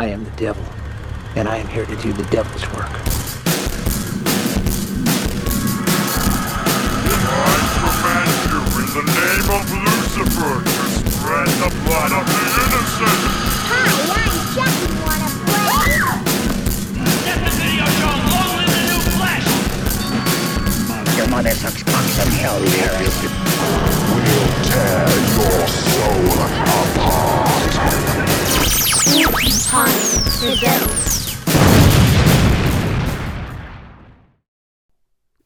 I am the devil, and I am here to do the devil's work. The name of Lucifer to spread the blood of the innocent! Hi, I'm. Wanna play? Your sucks cocks hell. We'll tear your soul apart!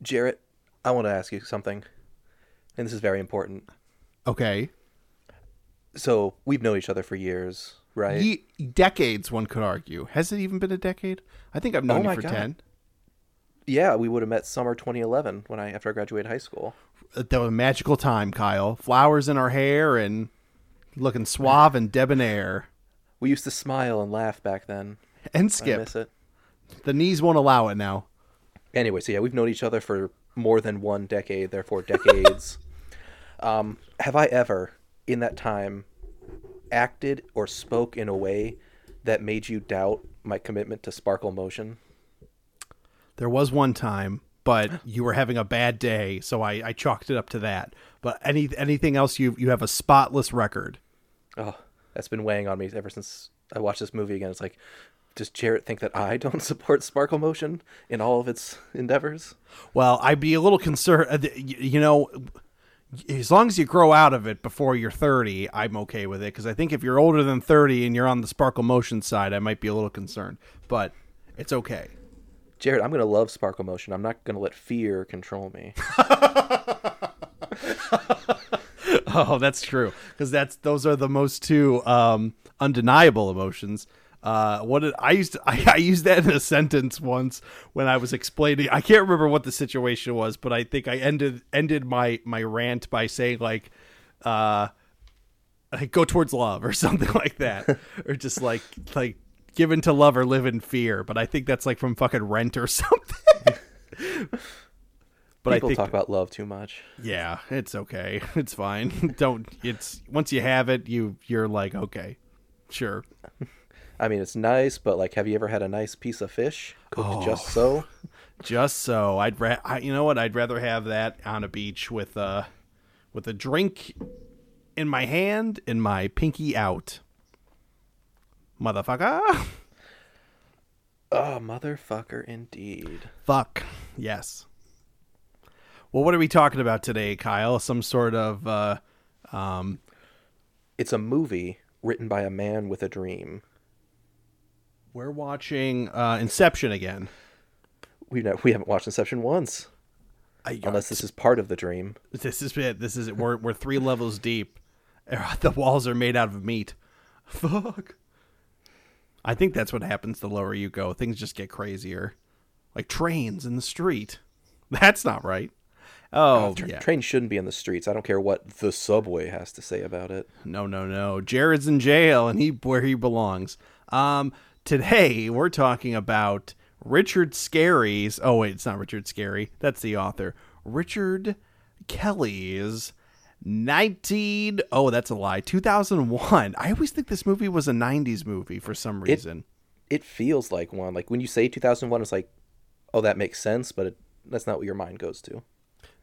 Jarrett, I want to ask you something, and this is very important. Okay. So we've known each other for years, right? Ye- decades, one could argue. Has it even been a decade? I think I've known Oh you for God. 10. yeah, we would have met summer 2011 when I after I graduated high school. That was a magical time, Kyle. Flowers in our hair and looking suave and debonair. We used to smile and laugh back then. And I skip. miss it. The knees won't allow it now. Anyway, so yeah, we've known each other for more than one decade, therefore decades. um, have I ever, in that time, acted or spoke in a way that made you doubt my commitment to Sparkle Motion? There was one time, but you were having a bad day, so I, I chalked it up to that. But any anything else, you you have a spotless record. Oh, that's been weighing on me ever since I watched this movie again. It's like, does Jarrett think that I don't support Sparkle Motion in all of its endeavors? Well, I'd be a little concerned. uh, You know, as long as you grow out of it before you're 30, I'm okay with it. Because I think if you're older than 30 and you're on the sparkle motion side, I might be a little concerned. But it's okay. Jared, I'm gonna love Sparkle Motion. I'm not gonna let fear control me. Oh, that's true. Because that's those are the most two um, undeniable emotions. Uh, what did I used? To, I, I used that in a sentence once when I was explaining. I can't remember what the situation was, but I think I ended ended my my rant by saying like, uh, like go towards love or something like that, or just like like given to love or live in fear. But I think that's like from fucking Rent or something. But People I think talk about love too much. yeah, it's okay. It's fine. Don't it's once you have it, you you're like, okay. Sure. I mean, it's nice, but like, have you ever had a nice piece of fish cooked Oh. just so? Just so I'd ra- I, you know what? I'd rather have that on a beach with a with a drink in my hand and my pinky out. Motherfucker. Oh, motherfucker, indeed. Fuck. Yes. Well, what are we talking about today, Kyle? Some sort of uh um It's a movie written by a man with a dream. we're watching uh Inception again. We know, we haven't watched Inception once, I, unless this is part of the dream. This is it. This is it. We're we're three levels deep. The walls are made out of meat. Fuck. I think that's what happens the lower you go. Things just get crazier. Like trains in the street. That's not right. Oh, Tra- yeah. Trains shouldn't be in the streets. I don't care what the subway has to say about it. No, no, no. Jared's in jail and he where he belongs. Um today we're talking about Richard Scarry's Oh wait, it's not Richard Scarry. That's the author. Richard Kelly's 19 Oh, that's a lie. 2001. I always think this movie was a 90s movie for some reason. It feels like one. Like when you say 2001, it's like, oh, that makes sense, but it, that's not what your mind goes to.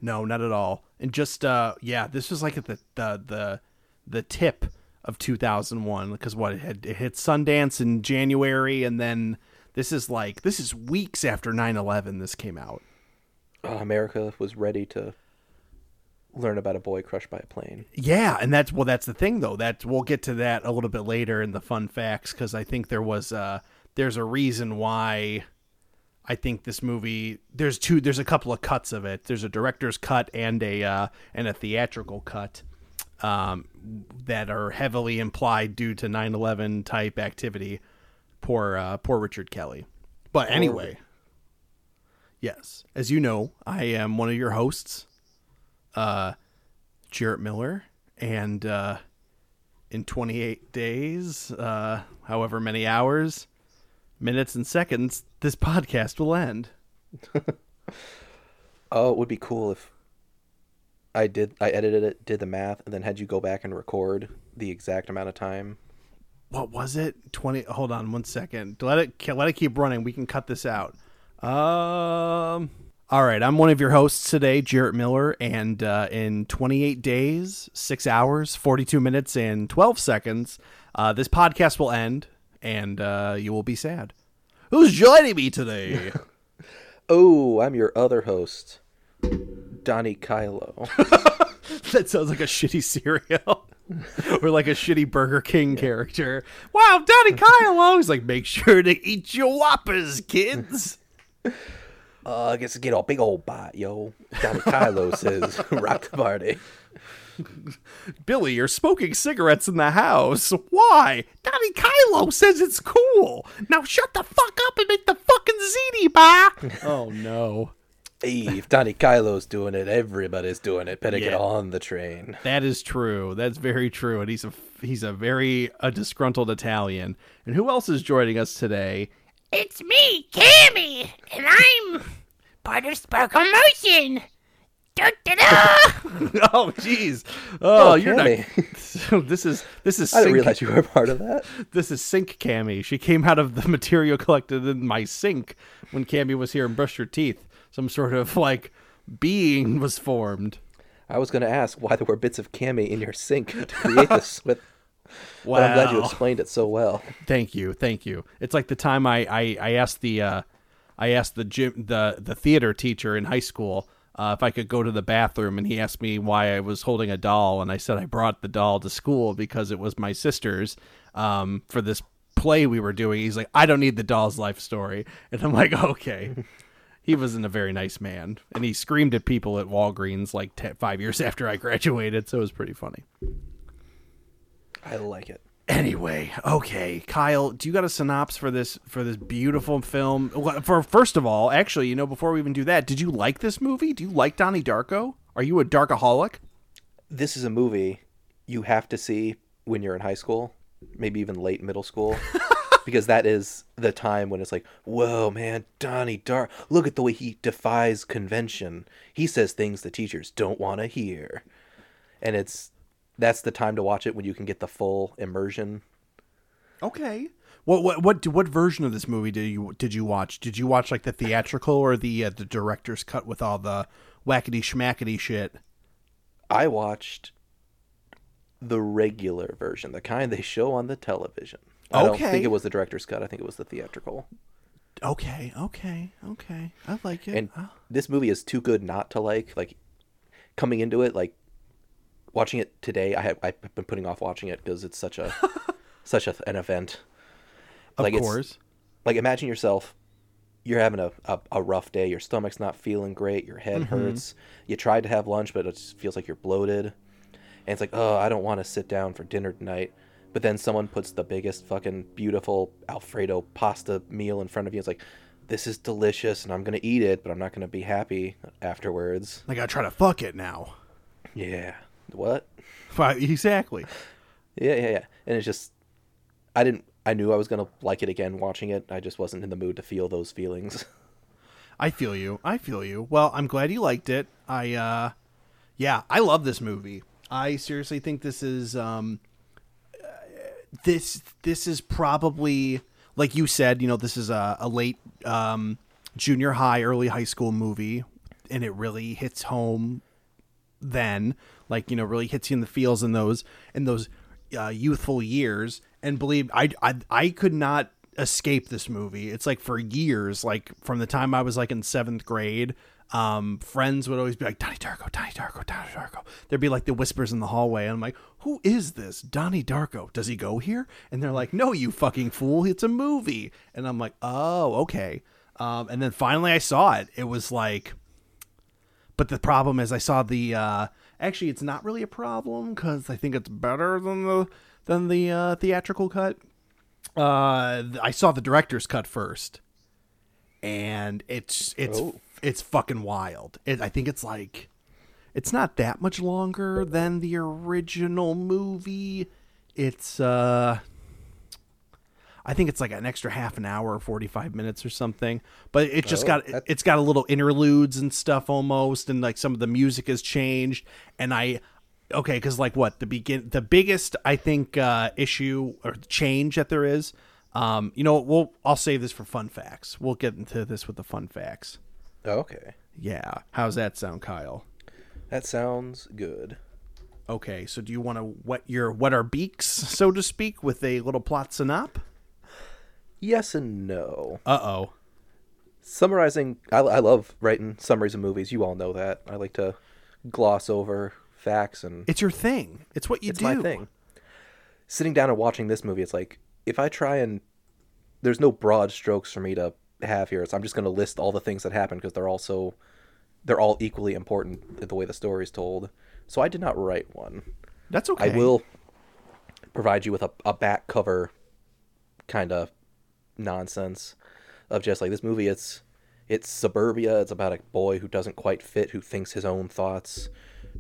No, not at all. And just uh yeah, this was like at the the the, the tip of 2001 because what it had it hit Sundance in January and then this is like this is weeks after 9/11 this came out. Oh, America was ready to learn about a boy crushed by a plane. Yeah, and that's well that's the thing though. That we'll get to that a little bit later in the fun facts cuz I think there was uh there's a reason why I think this movie there's two there's a couple of cuts of it. There's a director's cut and a uh, and a theatrical cut um, that are heavily implied due to 9/11 type activity. Poor uh, poor Richard Kelly. But anyway, yes, as you know, I am one of your hosts, uh, Jarrett Miller, and uh, in 28 days, uh, however many hours, minutes, and seconds, this podcast will end. Oh, it would be cool if I did. I edited it, did the math, and then had you go back and record the exact amount of time what was it? Twenty. Hold on one second. Let it let it keep running. We can cut this out. Um. All right, I'm one of your hosts today, Jarrett Miller, and uh, in 28 days, six hours, 42 minutes, and 12 seconds, uh, this podcast will end, and uh, you will be sad. Who's joining me today? Oh, I'm your other host, Donnie Kylo. that sounds like a shitty cereal. or like a shitty Burger King character. Wow, Donnie Kylo. He's like, make sure to eat your whoppers, kids. Uh, I guess get a big old bite, yo. Donnie Kylo says, rock the party. Billy, you're smoking cigarettes in the house. Why? Donnie Kylo says it's cool. Now shut the fuck up and make the fucking ziti bar. oh no. Hey, if Donnie Kylo's doing it, everybody's doing it. Better get on the train. That is true. That's very true. And he's a he's a very a disgruntled Italian. And who else is joining us today? It's me, Cammy, and I'm part of Sparkle Motion. Oh jeez. Oh, Oh, you're Cammy. not. this is this is I didn't realize you were part of that. this is Sink Cammy. She came out of the material collected in my sink when Cammy was here and brushed her teeth. Some sort of like being was formed. I was going to ask why there were bits of Cammy in your sink to create this with. But I'm glad you explained it so well. Thank you, thank you. It's like the time I I, I asked the uh, I asked the gym the the theater teacher in high school uh, if I could go to the bathroom, and he asked me why I was holding a doll, and I said I brought the doll to school because it was my sister's um, for this play we were doing. He's like, I don't need the doll's life story, and I'm like, okay. He wasn't a very nice man, and he screamed at people at Walgreens like te- five years after I graduated, so it was pretty funny. I like it. Anyway, okay, Kyle, do you got a synopsis for this for this beautiful film? For first of all, actually, you know, before we even do that, did you like this movie? Do you like Donnie Darko? Are you a Darkaholic? This is a movie you have to see when you're in high school, maybe even late middle school. because that is the time when it's like, whoa, man, Donnie Dark, look at the way he defies convention. He says things the teachers don't want to hear. And it's that's the time to watch it when you can get the full immersion. Okay. What what what what version of this movie did you did you watch? Did you watch like the theatrical or the uh, the director's cut with all the wackety schmackety shit? I watched the regular version, the kind they show on the television. I don't think it was the director's cut. I think it was the theatrical. Okay, okay, okay. I like it. And Oh. this movie is too good not to like. Like coming into it, like watching it today, I have I've been putting off watching it because it's such a such a, an event. of like, it's- course. Like imagine yourself, you're having a, a, a rough day. Your stomach's not feeling great. Your head Mm-hmm. hurts. You tried to have lunch, but it just feels like you're bloated. And it's like, oh, I don't want to sit down for dinner tonight. But then someone puts the biggest fucking beautiful Alfredo pasta meal in front of you. It's like, this is delicious, and I'm gonna eat it, but I'm not gonna be happy afterwards. Like I gotta try to fuck it now. Yeah. What? Exactly. Yeah, yeah, yeah. And it's just, I didn't. I knew I was gonna like it again watching it. I just wasn't in the mood to feel those feelings. I feel you. I feel you. Well, I'm glad you liked it. I uh yeah, I love this movie. I seriously think this is um uh, this this is probably like you said, you know, this is a, a late um junior high, early high school movie and it really hits home then like you know really hits you in the feels in those in those uh, youthful years. And believe I, I i could not escape this movie. It's like for years like from the time i was like in seventh grade um friends would always be like donnie darko donnie darko donnie darko. There'd be like the whispers in the hallway and i'm like who is this? Donnie darko? Does he go here? And they're like no you fucking fool. It's a movie. And i'm like oh okay. Um and then finally i saw it. It was like but the problem is, I saw the. Uh, actually, it's not really a problem because I think it's better than the than the uh, theatrical cut. Uh, I saw the director's cut first, and it's it's Oh. it's fucking wild. It, I think it's like it's not that much longer than the original movie. It's uh I think it's like an extra half an hour or 45 minutes or something. But it just Oh, got that- it's got a little interludes and stuff almost and like some of the music has changed and I okay, because like what the begin the biggest I think uh, issue or change that there is. Um, you know, we'll I'll save this for fun facts. We'll get into this with the fun facts. Okay. Yeah, how's that sound, Kyle? That sounds good. Okay, so do you want to wet your wet our beaks, so to speak, with a little plot synop? Yes and no. Uh oh. Summarizing, I, I love writing summaries of movies. You all know that. I like to gloss over facts and It's your thing. It's what you it's do. my thing. Sitting down and watching this movie, it's like if I try and there's no broad strokes for me to have here. So I'm just going to list all the things that happen because they're all so they're all equally important the way the story is told. So I did not write one. That's okay. I will provide you with a, a back cover kind of nonsense of just like this movie it's it's suburbia it's about a boy who doesn't quite fit who thinks his own thoughts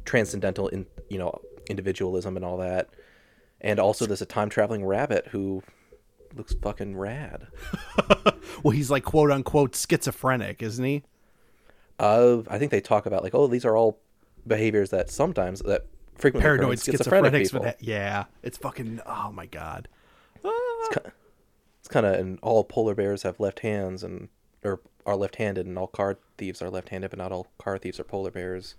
transcendental in you know individualism and all that and also there's a time traveling rabbit who looks fucking rad Well, he's like quote unquote schizophrenic, isn't he? uh, i think they talk about like oh these are all behaviors that sometimes that frequently Paranoid schizophrenic schizophrenics. people. That. Yeah, it's fucking. Oh my god. it's kind of and all polar bears have left hands and or are left-handed and all car thieves are left-handed but not all car thieves are polar bears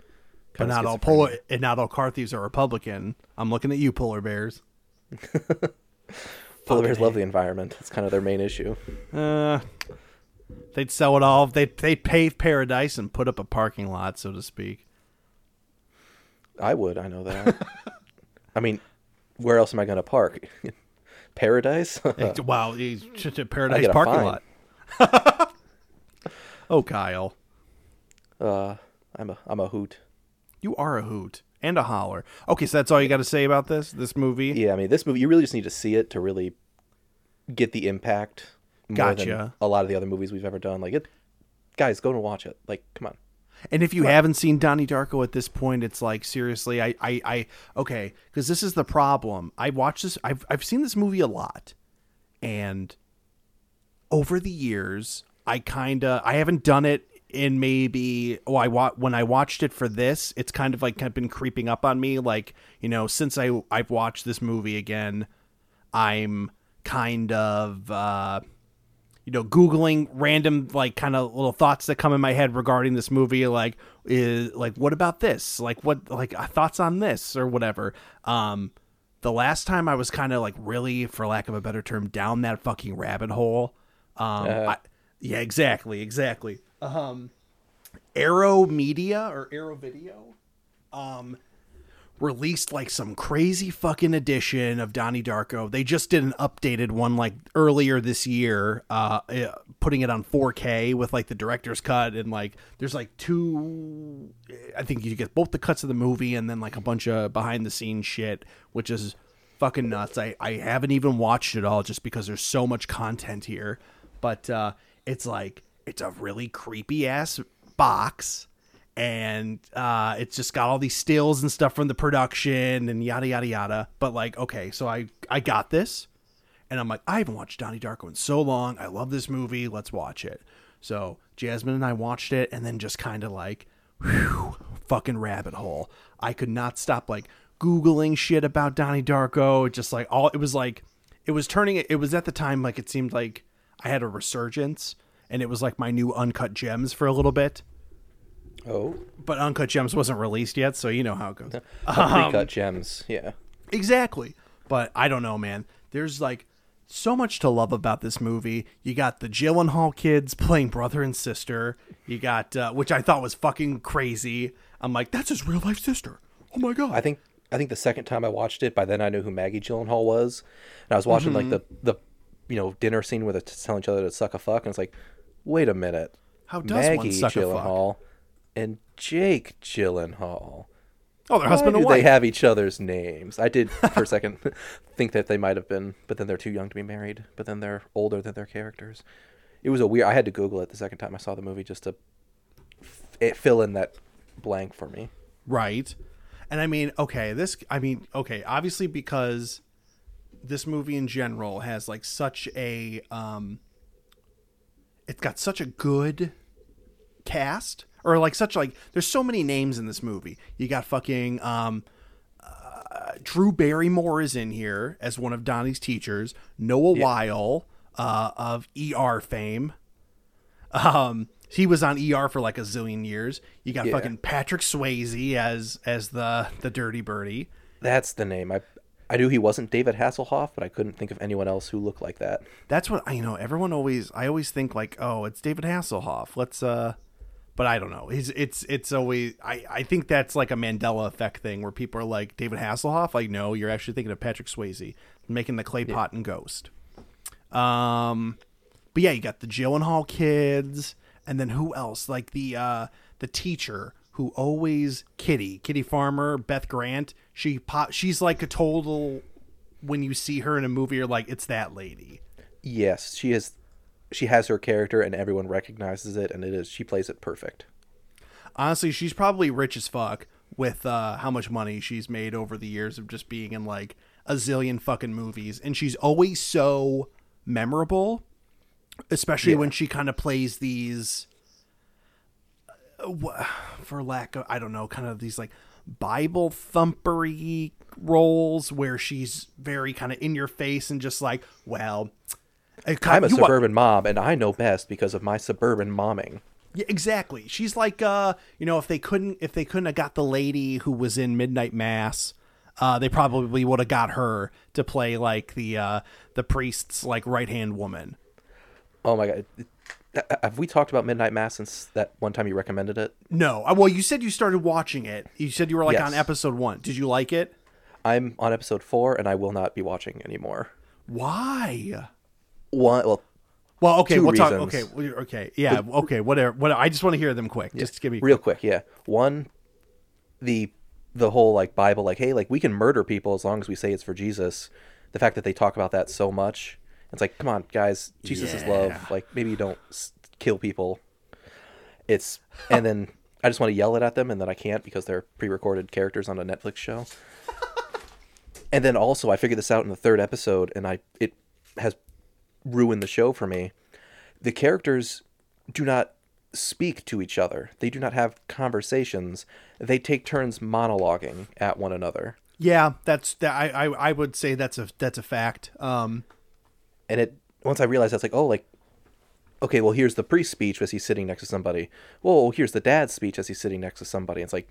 But not all polar and not all car thieves are Republican. I'm looking at you, polar bears. polar bears love the environment it's kind of their main issue Uh, they'd sell it all. They'd they'd pave paradise and put up a parking lot, so to speak. i would i know that i mean where else am i going to park paradise wow, he's just a paradise parking lot. oh, Kyle, uh i'm a i'm a hoot you are a hoot and a holler. Okay, so that's all you got to say about this this movie. yeah i mean this movie you really just need to see it to really get the impact more than Gotcha. a lot of the other movies we've ever done like it guys go and watch it like come on And if you haven't seen Donnie Darko at this point, it's like seriously, I, I, I okay, because this is the problem. I watched this. I've, I've seen this movie a lot, and over the years, I kind of, I haven't done it in maybe. Oh, I wa- when I watched it for this, it's kind of like kind of been creeping up on me. Like you know, since I I've watched this movie again, I'm kind of. uh you know, googling random like kind of little thoughts that come in my head regarding this movie, like is like what about this? Like what like uh, thoughts on this or whatever. Um, the last time I was kind of like really, for lack of a better term, down that fucking rabbit hole. Um, I, yeah, exactly, exactly. Um, Arrow Media or Arrow Video, um, released like some crazy fucking edition of Donnie Darko. They just did an updated one like earlier this year, uh, uh, putting it on 4K with like the director's cut and like there's like two. I think you get both the cuts of the movie and then like a bunch of behind the scenes shit, which is fucking nuts. I I haven't even watched it all just because there's so much content here, but uh, it's like it's a really creepy ass box and uh, it's just got all these stills and stuff from the production and yada yada yada. But like, okay, so I I got this, and I'm like, I haven't watched Donnie Darko in so long. I love this movie. Let's watch it. So Jasmine and I watched it, and then just kind of like, whew, fucking rabbit hole. I could not stop like googling shit about Donnie Darko. Just like all, it was like, it was turning. It was at the time like it seemed like I had a resurgence, and it was like my new uncut gems for a little bit oh but Uncut Gems wasn't released yet, so you know how it goes. pre-cut gems yeah exactly. But I don't know, man. There's like so much to love about this movie. You got the Gyllenhaal kids playing brother and sister. You got, uh, which I thought was fucking crazy. I'm like, that's his real life sister. Oh my god. I think I think the second time I watched it, by then I knew who Maggie Gyllenhaal was, and I was watching like the the you know dinner scene where they're telling each other to suck a fuck, and it's like, wait a minute, How does one Maggie suck a fuck? And Jake Gyllenhaal. oh, they're Why husband do and they have each other's names? I did for a second think that they might have been, but then they're too young to be married. But then they're older than their characters. It was a weird. I had to Google it the second time I saw the movie just to f- fill in that blank for me. Right. And I mean, okay, this I mean, okay, obviously because this movie in general has like such a um it's got such a good cast or like such like there's so many names in this movie. You got fucking um Drew Barrymore is in here as one of Donnie's teachers. Noah Wyle uh, of ER fame. Um, he was on ER for like a zillion years. You got Yeah. fucking Patrick Swayze as as the the dirty birdie. That's the name. I I knew he wasn't David Hasselhoff, but I couldn't think of anyone else who looked like that. That's what I you know. Everyone always I always think like, oh, it's David Hasselhoff. Let's uh, but I don't know. He's it's it's always I I think that's like a Mandela effect thing where people are like David Hasselhoff. Like, no, you're actually thinking of Patrick Swayze making the clay pot and ghost. Um, but yeah, you got the Gyllenhaal kids, and then who else? Like the uh the teacher who always Kitty Kitty Farmer Beth Grant. She pop. She's like a total. When you see her in a movie, you're like, it's that lady. Yes, she is. She has her character, and everyone recognizes it, and it is. She plays it perfect. honestly she's probably rich as fuck with uh how much money she's made over the years of just being in like a zillion fucking movies and she's always so memorable especially when she kind of plays these uh, for lack of i don't know kind of these like bible thumpery roles where she's very kind of in your face and just like well uh, I'm a you wa- suburban mom, and I know best because of my suburban momming. Yeah, exactly. She's like, uh, you know, if they couldn't, if they couldn't have got the lady who was in Midnight Mass, uh, they probably would have got her to play like the uh, the priest's like right hand woman. Oh my god, have we talked about Midnight Mass since that one time you recommended it? No, uh, well, you said you started watching it. You said you were like Yes. on episode one. Did you like it? I'm on episode four, and I will not be watching anymore. Why? One, well, Well, okay, Two we'll talk. Okay, okay, yeah, okay, whatever. What I just want to hear them quick. Just give me real quick, yeah. One, the the whole like Bible, like, hey, like we can murder people as long as we say it's for Jesus. The fact that they talk about that so much, it's like, come on, guys, Jesus is love. Like, maybe you don't s- kill people. It's and then I just want to yell it at them, and then I can't because they're pre-recorded characters on a Netflix show. and then also, I figured this out in the third episode, and I it has ruined the show for me. The characters do not speak to each other. They do not have conversations. They take turns monologuing at one another. Yeah, that's that. I, I I would say that's a that's a fact. Um, And it once I realized that's like, oh, like okay, well here's the priest speech as he's sitting next to somebody. Well, here's the dad's speech as he's sitting next to somebody. It's like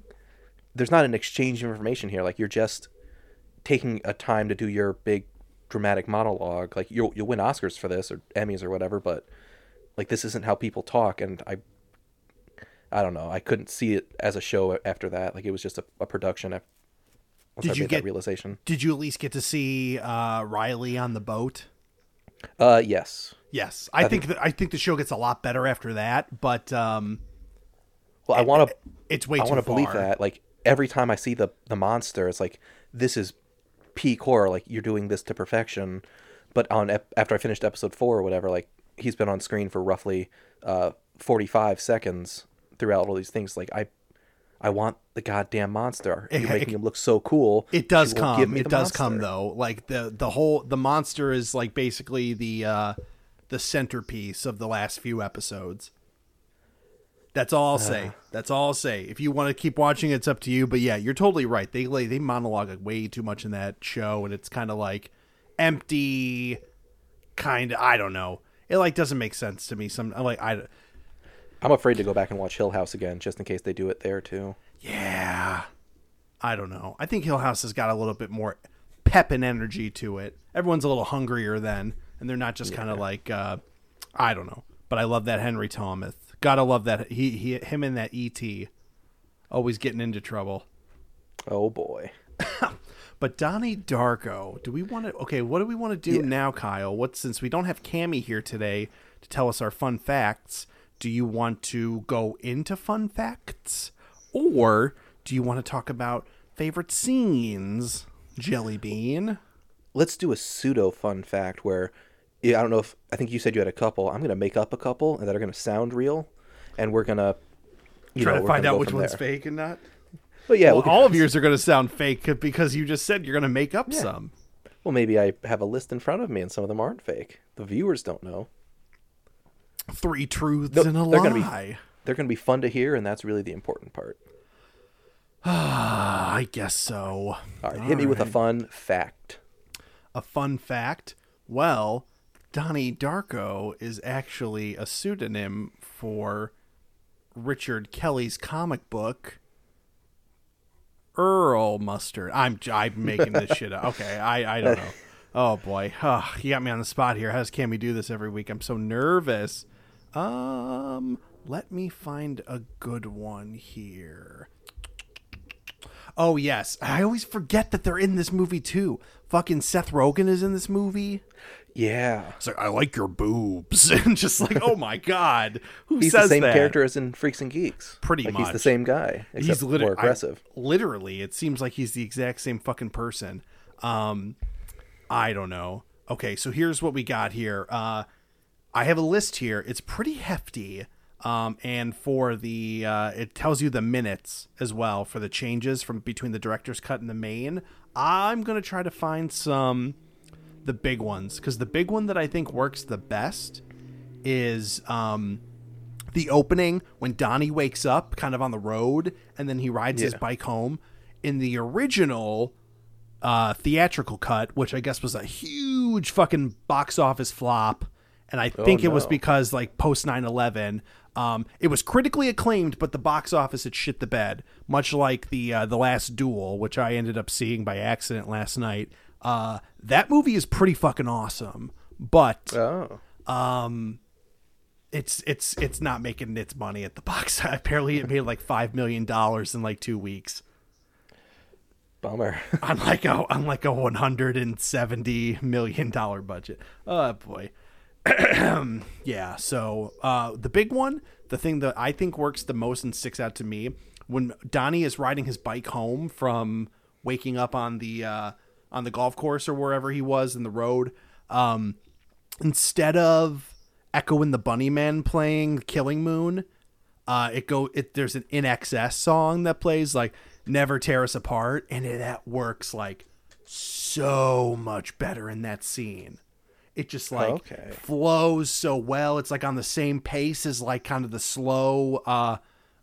there's not an exchange of information here. Like you're just taking a time to do your big dramatic monologue. Like you'll you'll win Oscars for this or Emmys or whatever, but like this isn't how people talk and I I don't know. I couldn't see it as a show after that. Like it was just a, a production. I- Once Did I you made get- that realization? did you at least get to see uh, Riley on the boat? Uh, yes. Yes, I, think that I think the show gets a lot better after that, but um, Well, I want to. it's way I too want to believe that. Like every time I see the the monster, it's like this is peak horror. Like you're doing this to perfection. But on ep- after I finished episode four or whatever, like he's been on screen for roughly uh 45 seconds throughout all these things. Like I, I want the goddamn monster. You're It- making him look so cool. It does come. me It does come though. Like the the whole the monster is like basically the uh the centerpiece of the last few episodes. That's all I'll say. That's all I'll say. If you want to keep watching, it's up to you. But yeah, you're totally right. They lay they monologue like way too much in that show, and it's kind of like empty. Kind of, I don't know. It like doesn't make sense to me. Some I'm like I, I'm afraid to go back and watch Hill House again, just in case they do it there too. yeah, I don't know. I think Hill House has got a little bit more pep and energy to it. Everyone's a little hungrier then, and they're not just kind of like uh, I don't know. But I love that Henry Thomas. Gotta love that he he him and that ET always getting into trouble. Oh boy. But Donnie Darko, do we want to? Okay, what do we want to do Yeah. now, Kyle? What since we don't have Cammy here today to tell us our fun facts? Do you want to go into fun facts, or do you want to talk about favorite scenes? Jelly Bean. let's do a pseudo fun fact where I don't know if I think you said you had a couple. I'm gonna make up a couple that are gonna sound real, and we're gonna you Try know, to find out which one's there. fake and not. But yeah, Well, all of yours are going to sound fake because you just said you're going to make up some. well, maybe I have a list in front of me, and some of them aren't fake. The viewers don't know. Three truths No, and a they're gonna be- lie. They're gonna be fun to hear, and that's really the important part. Ah, I guess so. All right, hit me with a fun fact. A fun fact. Well, Donnie Darko is actually a pseudonym for Richard Kelly's comic book. Earl Mustard. I'm I'm making this shit up. Okay, I I don't know. Oh boy, oh, you got me on the spot here. How does Cammy do this every week? I'm so nervous. Um, let me find a good one here. Oh yes, I always forget that they're in this movie too. Fucking Seth Rogen is in this movie. Yeah, It's like I like your boobs, and just like oh my god, who says that?" he's says the same that? character as in Freaks and Geeks. Pretty like He's the same guy, he's liter- more aggressive. I- literally, it seems like he's the exact same fucking person. Um, I don't know. Okay, so here's what we got here. Uh, I have a list here. It's pretty hefty. Um, and for the uh, it tells you the minutes as well for the changes from between the director's cut and the main. I'm gonna try to find some the big ones because the big one that I think works the best is um the opening when Donnie wakes up kind of on the road and then he rides his bike home. In the original uh, theatrical cut, which I guess was a huge fucking box office flop, and I think it was because like post 9/11, um, it was critically acclaimed, but the box office had shit the bed, much like the uh, the Last Duel, which I ended up seeing by accident last night. Uh, that movie is pretty fucking awesome, but Oh, it's it's it's not making its money at the box. Apparently, it made like five million dollars in like two weeks. bummer. on like a on like a one hundred and seventy million dollar budget. Oh boy. yeah, so uh the big one, the thing that I think works the most and sticks out to me, when Donnie is riding his bike home from waking up on the uh on the golf course or wherever he was in the road, um instead of Echo and the Bunnymen playing Killing Moon, uh, it go it there's an INXS song that plays like never tear us apart and it, that works like so much better in that scene. It just like Okay. flows so well. It's like on the same pace as like kind of the slow uh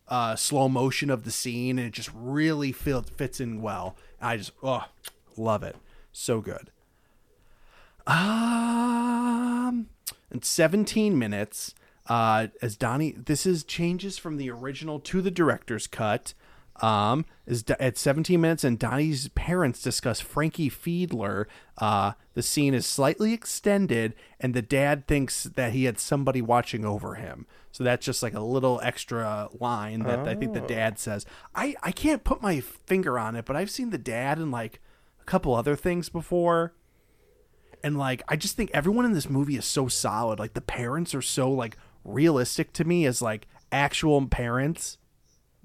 uh slow motion of the scene and it just really feel, fits in well. I just oh love it so good um, in 17 minutes, uh, as Donnie, this is changes from the original to the director's cut. Um, is at 17 minutes, and Donnie's parents discuss Frankie Fiedler. Uh, the scene is slightly extended, and the dad thinks that he had somebody watching over him. So that's just like a little extra line that I think the dad says. I I can't put my finger on it, but I've seen the dad in like couple other things before and like i just think everyone in this movie is so solid like the parents are so like realistic to me as like actual parents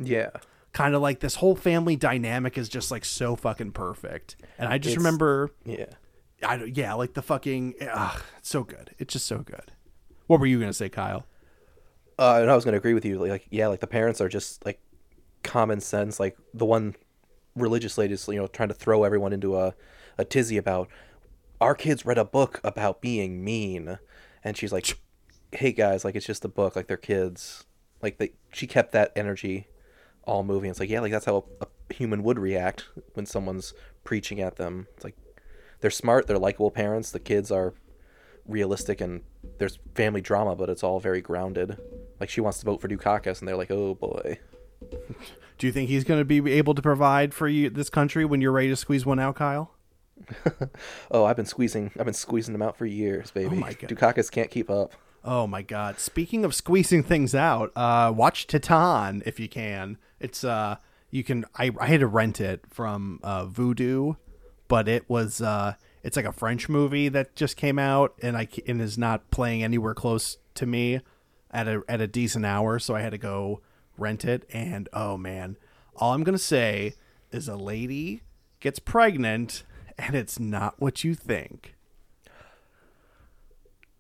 yeah, kind of like this whole family dynamic is just like so fucking perfect and i just It's- remember yeah. i don't yeah like the fucking ugh, it's so good it's just so good what were you gonna say kyle Uh, and I was going to agree with you. Like, yeah, like the parents are just like common sense. Like the one religious is, you know, trying to throw everyone into a, a tizzy about our kids read a book about being mean, and she's like, "Hey guys, like it's just a book. Like they're kids. Like they." She kept that energy all movie. And it's like, yeah, like that's how a, a human would react when someone's preaching at them. It's like they're smart. They're likable parents. The kids are realistic and there's family drama, but it's all very grounded. Like she wants to vote for Dukakis, and they're like, "Oh boy." Do you think he's gonna be able to provide for you this country when you're ready to squeeze one out kyle Oh, I've been squeezing. I've been squeezing them out for years, baby. my God. Dukakis can't keep up. Oh my god. Speaking of squeezing things out, uh watch Titane if you can. It's uh you can I I had to rent it from uh Vudu, but it was uh it's like a French movie that just came out and I and is not playing anywhere close to me at a at a decent hour, so I had to go rent it and oh man. All I'm to say is a lady gets pregnant and it's not what you think.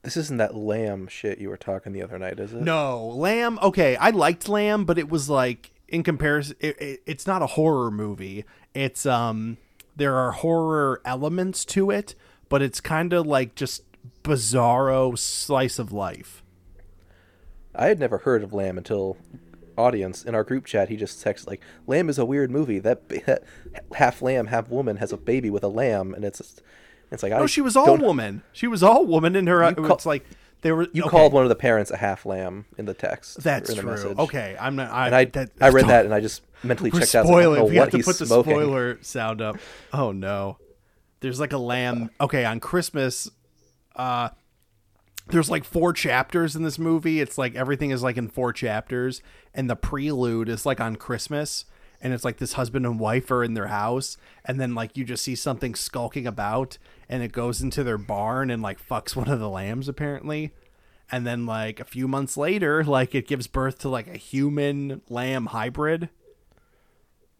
This isn't that lamb shit you were talking the other night, is it? No, Lamb. Okay, I liked Lamb, but it was like in comparison, it, it, it's not a horror movie. It's um, there are horror elements to it, but it's kind of like just bizarro slice of life. I had never heard of lamb until audience in our group chat. He just texts like, "Lamb is a weird movie. That, half lamb, half woman has a baby with a lamb, and it's just, it's like I No, she was all woman. She was all woman in her. Call- it's like they were. You okay, called one of the parents a half lamb in the text. That's in the true. message. Okay, I'm not. I, and I that, I read that and I just mentally checked out. I was like, I we have to put the smoking. spoiler sound up. Oh no, there's like a lamb. Okay, on Christmas, uh, there's like four chapters in this movie. It's like everything is like in four chapters, and the prelude is like on Christmas, and it's like this husband and wife are in their house, and then like you just see something skulking about, and it goes into their barn and like fucks one of the lambs apparently. And then like a few months later, like it gives birth to like a human lamb hybrid.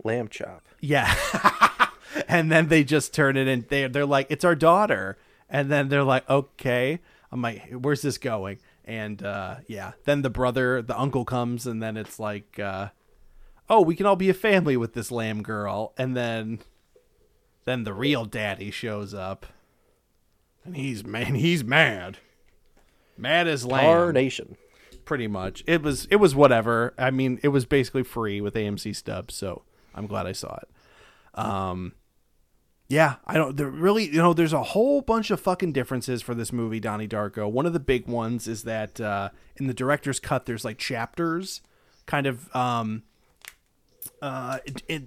Lamb chop. Yeah. and then they just turn it in. They they're like, it's our daughter. And then they're like, okay. I'm like, where's this going? And uh, yeah, then the brother, the uncle comes, and then it's like, uh, oh, we can all be a family with this lamb girl. And then, then the real daddy shows up, and he's man, he's mad, mad as lamb Carnation. pretty much. It was it was whatever. I mean, it was basically free with AMC stubs, so I'm glad I saw it. Um yeah, I don't there really, you know, there's a whole bunch of fucking differences for this movie Donnie Darko. One of the big ones is that uh in the director's cut there's like chapters kind of um uh it, it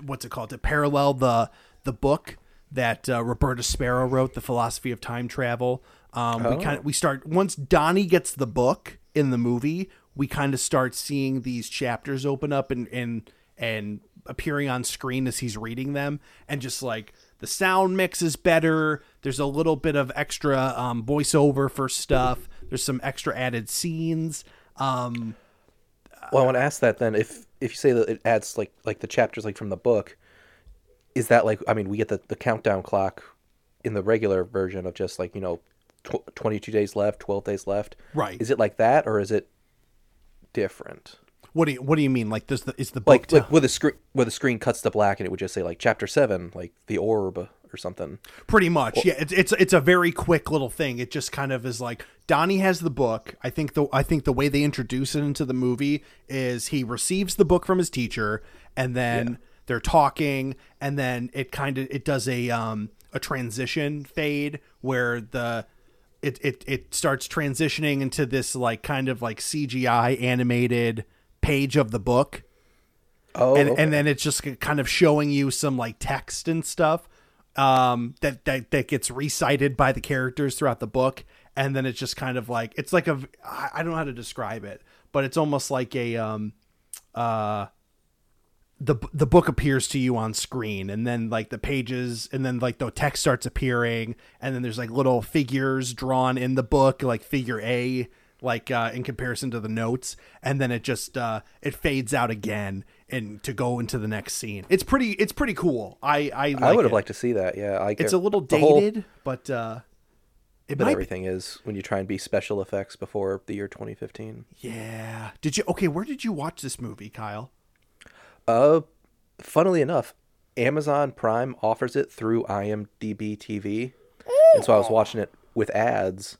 what's it called to parallel the the book that uh, Roberta Sparrow wrote, The Philosophy of Time Travel. Um, We kind of we start once Donnie gets the book in the movie, we kind of start seeing these chapters open up and and and appearing on screen as he's reading them, and just like the sound mix is better. There's a little bit of extra um, voiceover for stuff. There's some extra added scenes. Um, Well, I want to ask that then. If if you say that it adds like like the chapters like from the book, is that like I mean we get the, the countdown clock in the regular version of just like you know tw- 22 days left, 12 days left. Right. Is it like that or is it different? What do you what do you mean? Like does the is the book Like, like where the screen where the screen cuts to black and it would just say like chapter 7, like the orb or something. Pretty much, yeah. It's it's it's a very quick little thing. It just kind of is like Donnie has the book. I think the I think the way they introduce it into the movie is he receives the book from his teacher, and then they're talking, and then it kind of it does a um a transition fade where the it, it it starts transitioning into this like kind of like CGI animated page of the book. Oh, and okay. and then it's just kind of showing you some like text and stuff um that that that gets recited by the characters throughout the book. And then it's just kind of like it's like a I don't know how to describe it but it's almost like a um uh the the book appears to you on screen. And then like the pages and then like the text starts appearing. And then there's like little figures drawn in the book like figure A like uh in comparison to the notes and then it just uh it fades out again and to go into the next scene. It's pretty it's pretty cool. I I like I would have liked to see that. Yeah, I It's a little the whole- dated, but uh it but might be, everything is when you try and be special effects before the year 2015. Yeah. Did you Okay, where did you watch this movie, Kyle? Uh, funnily enough, Amazon Prime offers it through IMDb TV, and so I was watching it with ads,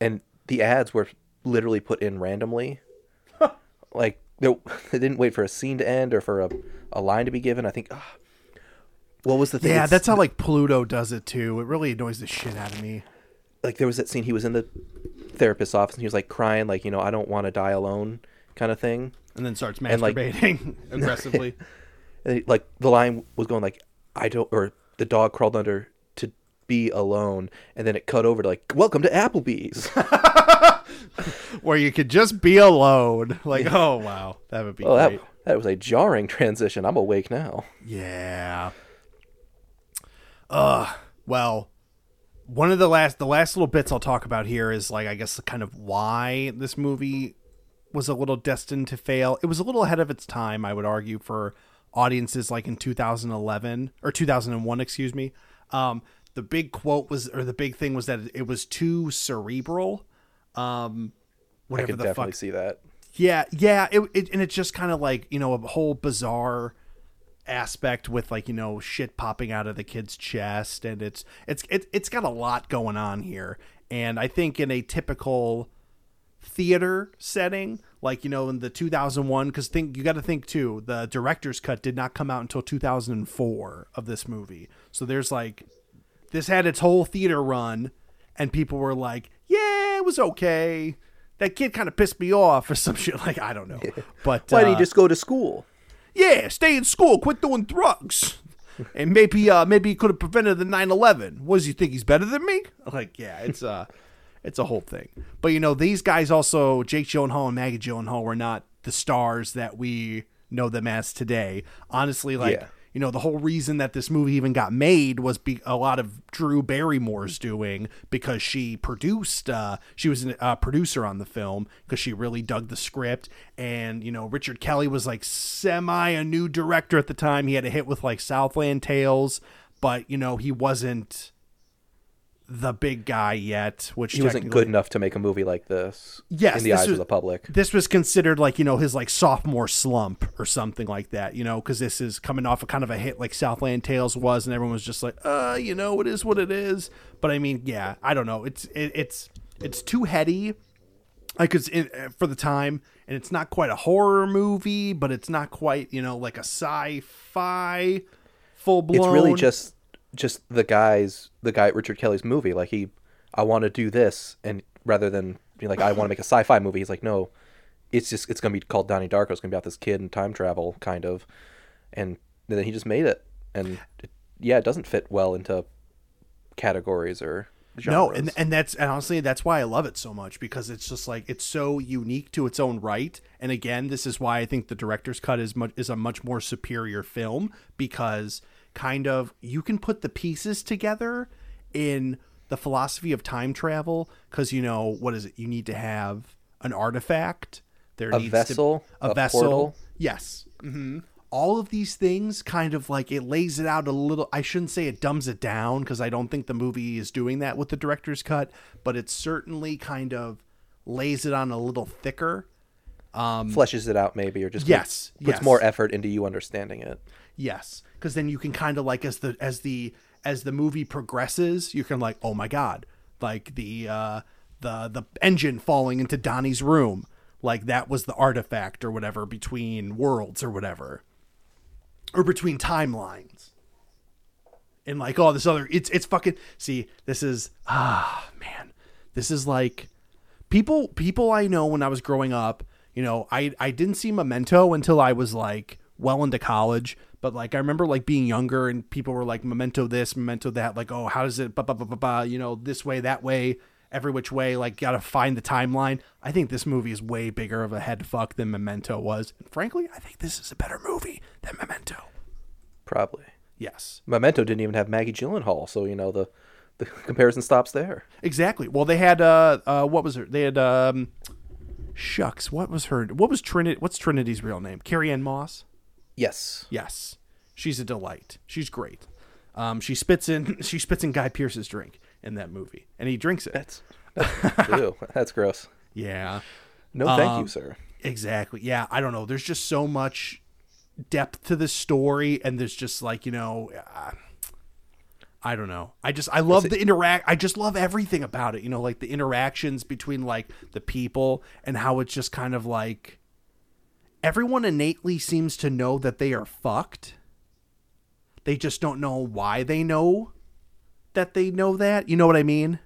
and the ads were literally put in randomly. like they, they didn't wait for a scene to end or for a, a line to be given. I think. ah, what was the thing? Yeah, It's- that's how like Pluto does it too. It really annoys the shit out of me. like there was that scene. He was in the therapist's office and he was like crying, like you know, I don't want to die alone, kind of thing. And then starts And, like- masturbating aggressively. And like the line was going like I don't or the dog crawled under to be alone and then it cut over to like welcome to Applebee's. Where you could just be alone. Like, oh wow. That would be that great. that was a jarring transition. I'm awake now. Yeah. Uh well, one of the last the last little bits I'll talk about here is like I guess the kind of why this movie was a little destined to fail. It was a little ahead of its time, I would argue, for audiences like in 2011 or 2001, excuse me. Um, the big quote was, or the big thing was that it was too cerebral. Um, I whatever could the definitely fuck see that. yeah, yeah, it, it and it's just kind of like you know a whole bizarre aspect with like you know shit popping out of the kid's chest, and it's it's it, it's got a lot going on here, and I think in a typical theater setting, like you know in the 2001. Because think you got to think too, the director's cut did not come out until 2004 of this movie. So there's like this had its whole theater run, and people were like, "Yeah, was okay." That kid kind of pissed me off or some shit. Like I don't know, but Why uh, just go to school? yeah, stay in school, quit doing drugs. And maybe uh maybe he could have prevented the 9/11. What does he think he's better than me? Like, yeah, it's uh it's a whole thing. But you know, these guys also Jake Gyllenhaal and Maggie Gyllenhaal were not the stars that we know them as today. Honestly, like Yeah. You know, the whole reason that this movie even got made was be a lot of Drew Barrymore's doing because she produced, uh, she was a uh, producer on the film because she really dug the script. And, you know, Richard Kelly was like semi a new director at the time. He had a hit with like Southland Tales, but, you know, he wasn't the big guy yet, which He wasn't good enough to make a movie like this. Yes, in the eyes was- of the public. this was considered like you know his like sophomore slump or something like that you know because this is coming off a kind of a hit like southland tales was and everyone was just like uh you know it is what it is but i mean yeah i don't know it's it, it's it's too heady like it's in, uh, for the time and it's not quite a horror movie but it's not quite you know like a sci-fi full blown It's really just just the guys, the guy at Richard Kelly's movie. Like he, I want to do this, and rather than being like, I want to make a sci-fi movie, he's like, no, it's just it's gonna be called Donnie Darko. It's gonna be about this kid and time travel, kind of, and then he just made it, and it, yeah, it doesn't fit well into categories or genres. No, and and that's and honestly that's why I love it so much because it's just like it's so unique to its own right. And again, this is why I think the director's cut is much is a much more superior film because kind of you can put the pieces together in the philosophy of time travel because you know what is it? You need to have an artifact. There A needs vessel, to, a, a vessel. portal. Yes. hmm All of these things kind of like it lays it out a little. I shouldn't say it dumbs it down because I don't think the movie is doing that with the director's cut, but it certainly kind of lays it on a little thicker. fleshes it out maybe, or just Yes, puts, puts yes. more effort into you understanding it. Yes, because then you can kind of like as the as the as the movie progresses, you can like, oh my god, like the uh, the the engine falling into Donnie's room, like that was the artifact or whatever between worlds or whatever, or between timelines. And like all this other, it's it's fucking. See, this is ah man, this is like people people I know when I was growing up, you know, I I didn't see Memento until I was like well into college, but like I remember like being younger and people were like Memento this, Memento that, like oh how does it ba ba ba ba ba, you know, this way that way, every which way, like got to find the timeline. I think this movie is way bigger of a head fuck than Memento was. And frankly, I think this is a better movie than Memento. Probably. Yes. Memento didn't even have Maggie Gyllenhaal, so you know the the comparison stops there. Exactly. Well, they had uh, uh what was her? They had um, shucks. What was her? What was Trinity? What's Trinity's real name? Carrie Ann Moss. Yes. Yes, she's a delight. She's great. Um, she spits in she spits in Guy Pearce's drink in that movie, and he drinks it. That's ew, that's gross. yeah, No, thank Um, you, sir. exactly. Yeah, I don't know. There's just so much depth to this story, and there's just like you know. Uh, I don't know. I just I love the interact. I just love everything about it. You know, like the interactions between like the people and how it's just kind of like everyone innately seems to know that they are fucked. They just don't know why they know that they know that. You know what I mean?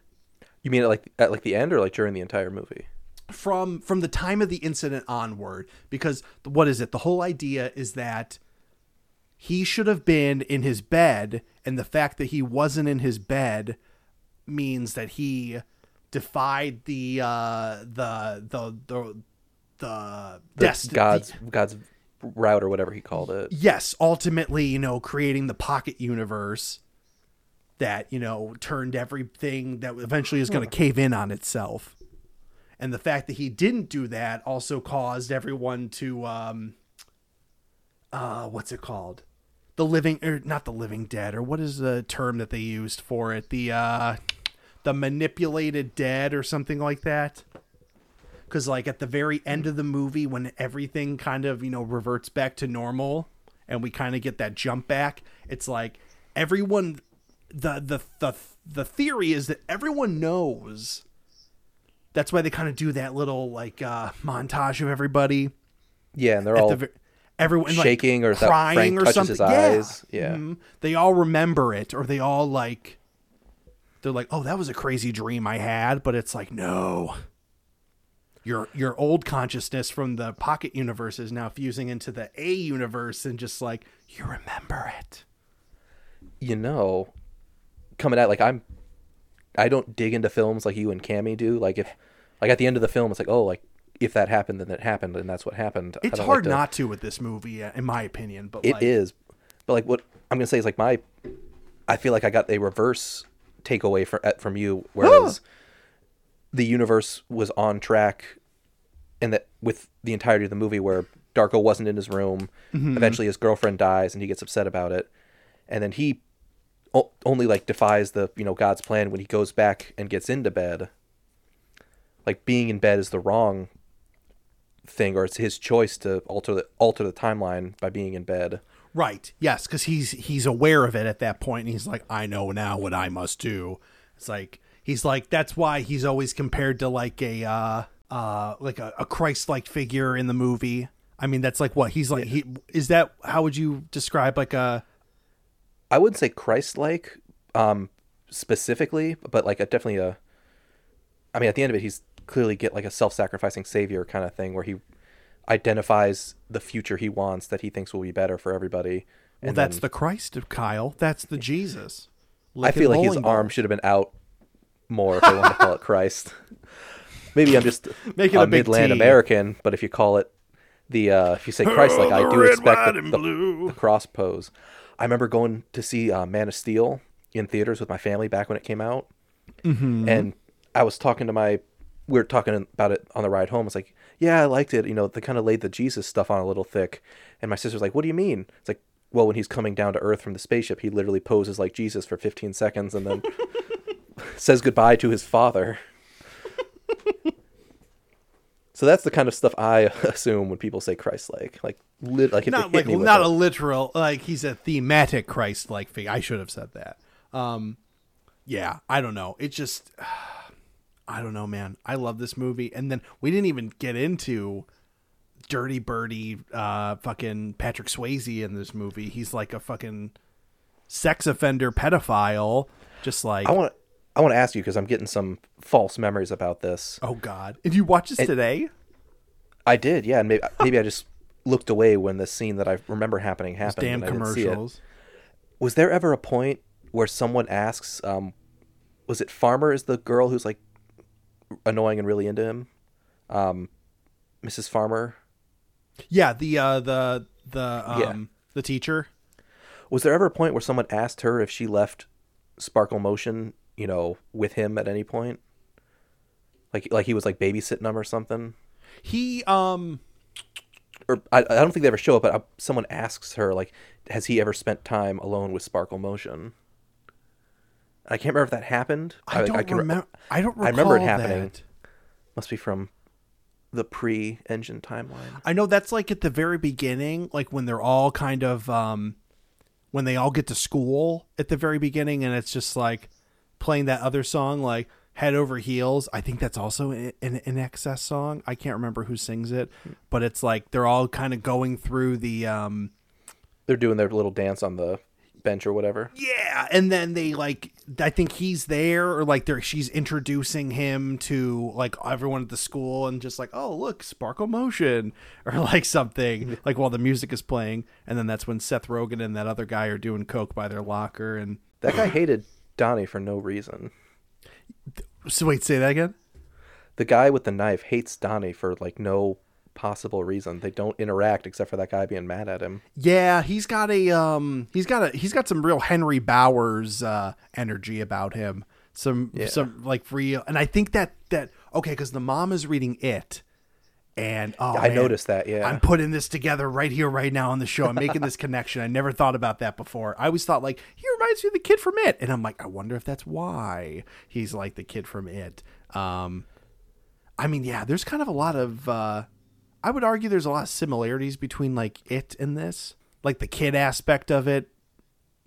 You mean at like at like the end or like during the entire movie? from from the time of the incident onward because what is it the whole idea is that he should have been in his bed and the fact that he wasn't in his bed means that he defied the uh the the the the, The desti- God's God's route or whatever he called it. yes, ultimately, you know, creating the pocket universe that, you know, turned everything that eventually is going to cave in on itself. And the fact that he didn't do that also caused everyone to um uh what's it called? The living or not the living dead or what is the term that they used for it? The uh the manipulated dead or something like that because like at the very end of the movie when everything kind of you know reverts back to normal and we kind of get that jump back it's like everyone the the the the theory is that everyone knows that's why they kind of do that little like uh montage of everybody Yeah, and they're all the ver- everyone like, shaking or that crying Frank or touches something. his Yeah. eyes. Yeah. Mhm. They all remember it or they all like they're like, "Oh, that was a crazy dream I had," but it's like, "No. Your your old consciousness from the pocket universe is now fusing into the A universe and just like, you remember it." you know, coming at like I'm, I don't dig into films like you and Cammy do. Like if, like at the end of the film, it's like, oh, like if that happened, then it happened, and that's what happened. It's hard like to- not to with this movie, uh, in my opinion. But It like, is, but like what I'm gonna say is like my, I feel like I got a reverse takeaway from from you, whereas the universe was on track, and that with the entirety of the movie where Darko wasn't in his room, Mm-hmm. eventually his girlfriend dies and he gets upset about it, and then he o- only like defies the you know God's plan when he goes back and gets into bed. Like being in bed is the wrong thing, or it's his choice to alter the alter the timeline by being in bed. Right. Yes, because he's he's aware of it at that point, and he's like, I know now what I must do. It's like he's like that's why he's always compared to like a uh uh like a, a Christ-like figure in the movie. I mean, that's like what he's like. He is that. How would you describe like a? I wouldn't say Christ-like, um, specifically, but like a definitely a. I mean, at the end of it, he's clearly get like a self-sacrificing savior kind of thing where he identifies the future he wants that he thinks will be better for everybody. Well, and that's then- the Christ of Kyle. That's the Jesus. I feel like his arm should have been out more if they want to call it Christ. Maybe I'm just Make it a, a big Midland T. American, but if you call it the uh, if you say Christ like I do red, expect the, the- the cross pose. I remember going to see uh, Man of Steel in theaters with my family back when it came out, Mm-hmm. and I was talking to my we were talking about it on the ride home. It's like, yeah, I liked it. You know, they kind of laid the Jesus stuff on a little thick. And my sister's like, what do you mean? It's like, well, when he's coming down to Earth from the spaceship, he literally poses like Jesus for 15 seconds and then says goodbye to his father. so that's the kind of stuff I assume when people say Christ-like, like, lit, like not like hit me with not it. a literal like he's a thematic Christ-like figure. I should have said that. Um, yeah, I don't know. It just, I don't know, man. I love this movie, and then we didn't even get into Dirty Birdie, uh, fucking Patrick Swayze in this movie. He's like a fucking sex offender pedophile, just like. I want I want to ask you because I'm getting some false memories about this. Oh God! Did you watch this today? I did, yeah, and maybe maybe I just looked away when the scene that I remember happening happened. Damn and see it. commercials. Was there ever a point where someone asks, um, was it Farmer is the girl who's like annoying and really into him? Um, Mrs. Farmer. Yeah, the uh, the the um, Yeah. the teacher. Was there ever a point where someone asked her if she left Sparkle Motion, you know, with him at any point? Like like he was like babysitting them or something? He um Or I, I don't think they ever show it, but uh someone asks her like, has he ever spent time alone with Sparkle Motion? I can't remember if that happened. I don't can- remember. I don't. I remember it happening. that. Must be from the pre-engine timeline. I know that's like at the very beginning, like when they're all kind of um when they all get to school at the very beginning, and it's just like playing that other song, like "Head Over Heels." I think that's also an an an INXS song. I can't remember who sings it, but it's like they're all kind of going through the um They're doing their little dance on the bench or whatever. Yeah, and then they like I think he's there or like they're she's introducing him to like everyone at the school and just like, "Oh, look, Sparkle Motion" or like something like while the music is playing and then that's when Seth Rogen and that other guy are doing coke by their locker and That guy hated Donnie for no reason. So wait, say that again? The guy with the knife hates Donnie for like no possible reason. They don't interact except for that guy being mad at him. Yeah, he's got a um he's got a he's got some real Henry Bowers uh energy about him. Some Yeah. some like real and I think that that okay, cuz the mom is reading it and oh I man, noticed that, yeah. I'm putting this together right here right now on the show. I'm making this connection. I never thought about that before. I always thought like he reminds me of the kid from it and I'm like I wonder if that's why he's like the kid from it. Um I mean, yeah, there's kind of a lot of uh I would argue there's a lot of similarities between like it and this. Like the kid aspect of it.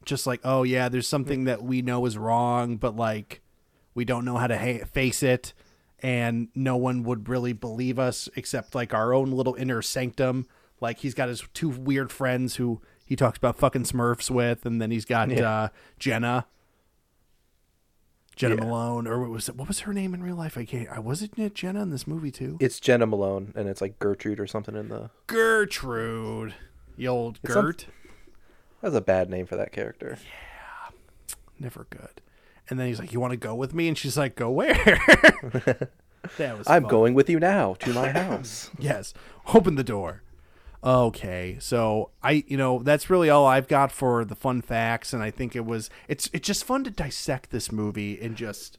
Just like, oh yeah, there's something that we know is wrong, but like we don't know how to ha- face it. And no one would really believe us except like our own little inner sanctum. Like he's got his two weird friends who he talks about fucking Smurfs with, and then he's got uh, Jena, Jena Yeah. Malone, or what was it? What was her name in real life? I can't. I wasn't it Jenna in this movie too? It's Jena Malone, and it's like Gertrude or something in the. Gertrude, the old some- Gert. That's a bad name for that character. Yeah, never good. And then he's like, "You want to go with me?" And she's like, "Go where?" that was. I'm fun. going with you now to my house. Yes, open the door. Okay, so I, you know, that's really all I've got for the fun facts, and I think it was, it's, it's just fun to dissect this movie and just,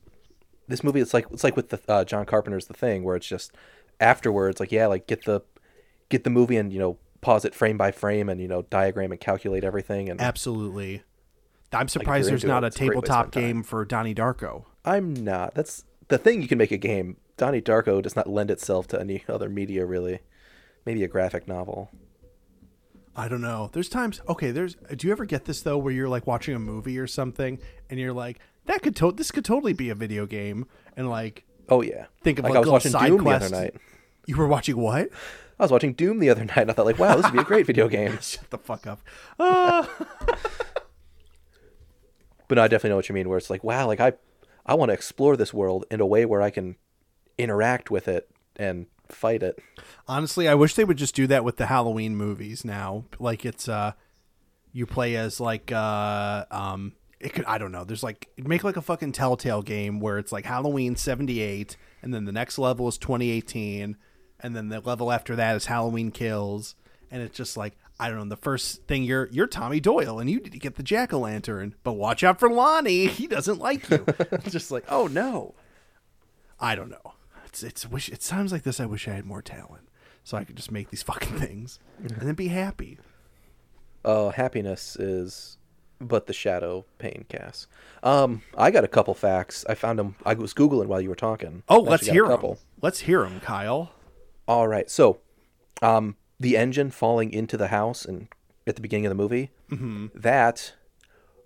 this movie, it's like it's like with the uh, John Carpenter's The Thing, where it's just afterwards, like yeah, like get the get the movie and you know pause it frame by frame and you know diagram and calculate everything. And absolutely. I'm surprised there's not it, a it's a great way to tabletop game for Donnie Darko. I'm not. That's the thing. You can make a game. Donnie Darko does not lend itself to any other media really. Maybe a graphic novel. I don't know. There's times. Okay, there's. Do you ever get this though, where you're like watching a movie or something, and you're like, that could to- this could totally be a video game, and like Oh yeah. think of like like, I was watching side Doom quests. the other night. You were watching what? I was watching Doom the other night. and I thought like, wow, this would be a great video game. Shut the fuck up. Uh, But no, I definitely know what you mean. Where it's like, wow, like I, I want to explore this world in a way where I can interact with it and fight it. honestly, I wish they would just do that with the Halloween movies now. Like it's uh, you play as like uh, um, it could I don't know. There's like make like a fucking Telltale game where it's like Halloween '78, and then the next level is 2018, and then the level after that is Halloween Kills, and it's just like I don't know. The first thing you're you're Tommy Doyle, and you need to get the jack o' lantern, but watch out for Lonnie. He doesn't like you. it's just like oh no. I don't know. It's it's wish it sounds like this. I wish I had more talent, so I could just make these fucking things and then be happy. Uh, happiness is but the shadow pain, Cass. Um, I got a couple facts. I found them. I was googling while you were talking. Oh, let's actually got a hear them. Let's hear them, Kyle. All right. So, um, the engine falling into the house and at the beginning of the movie, that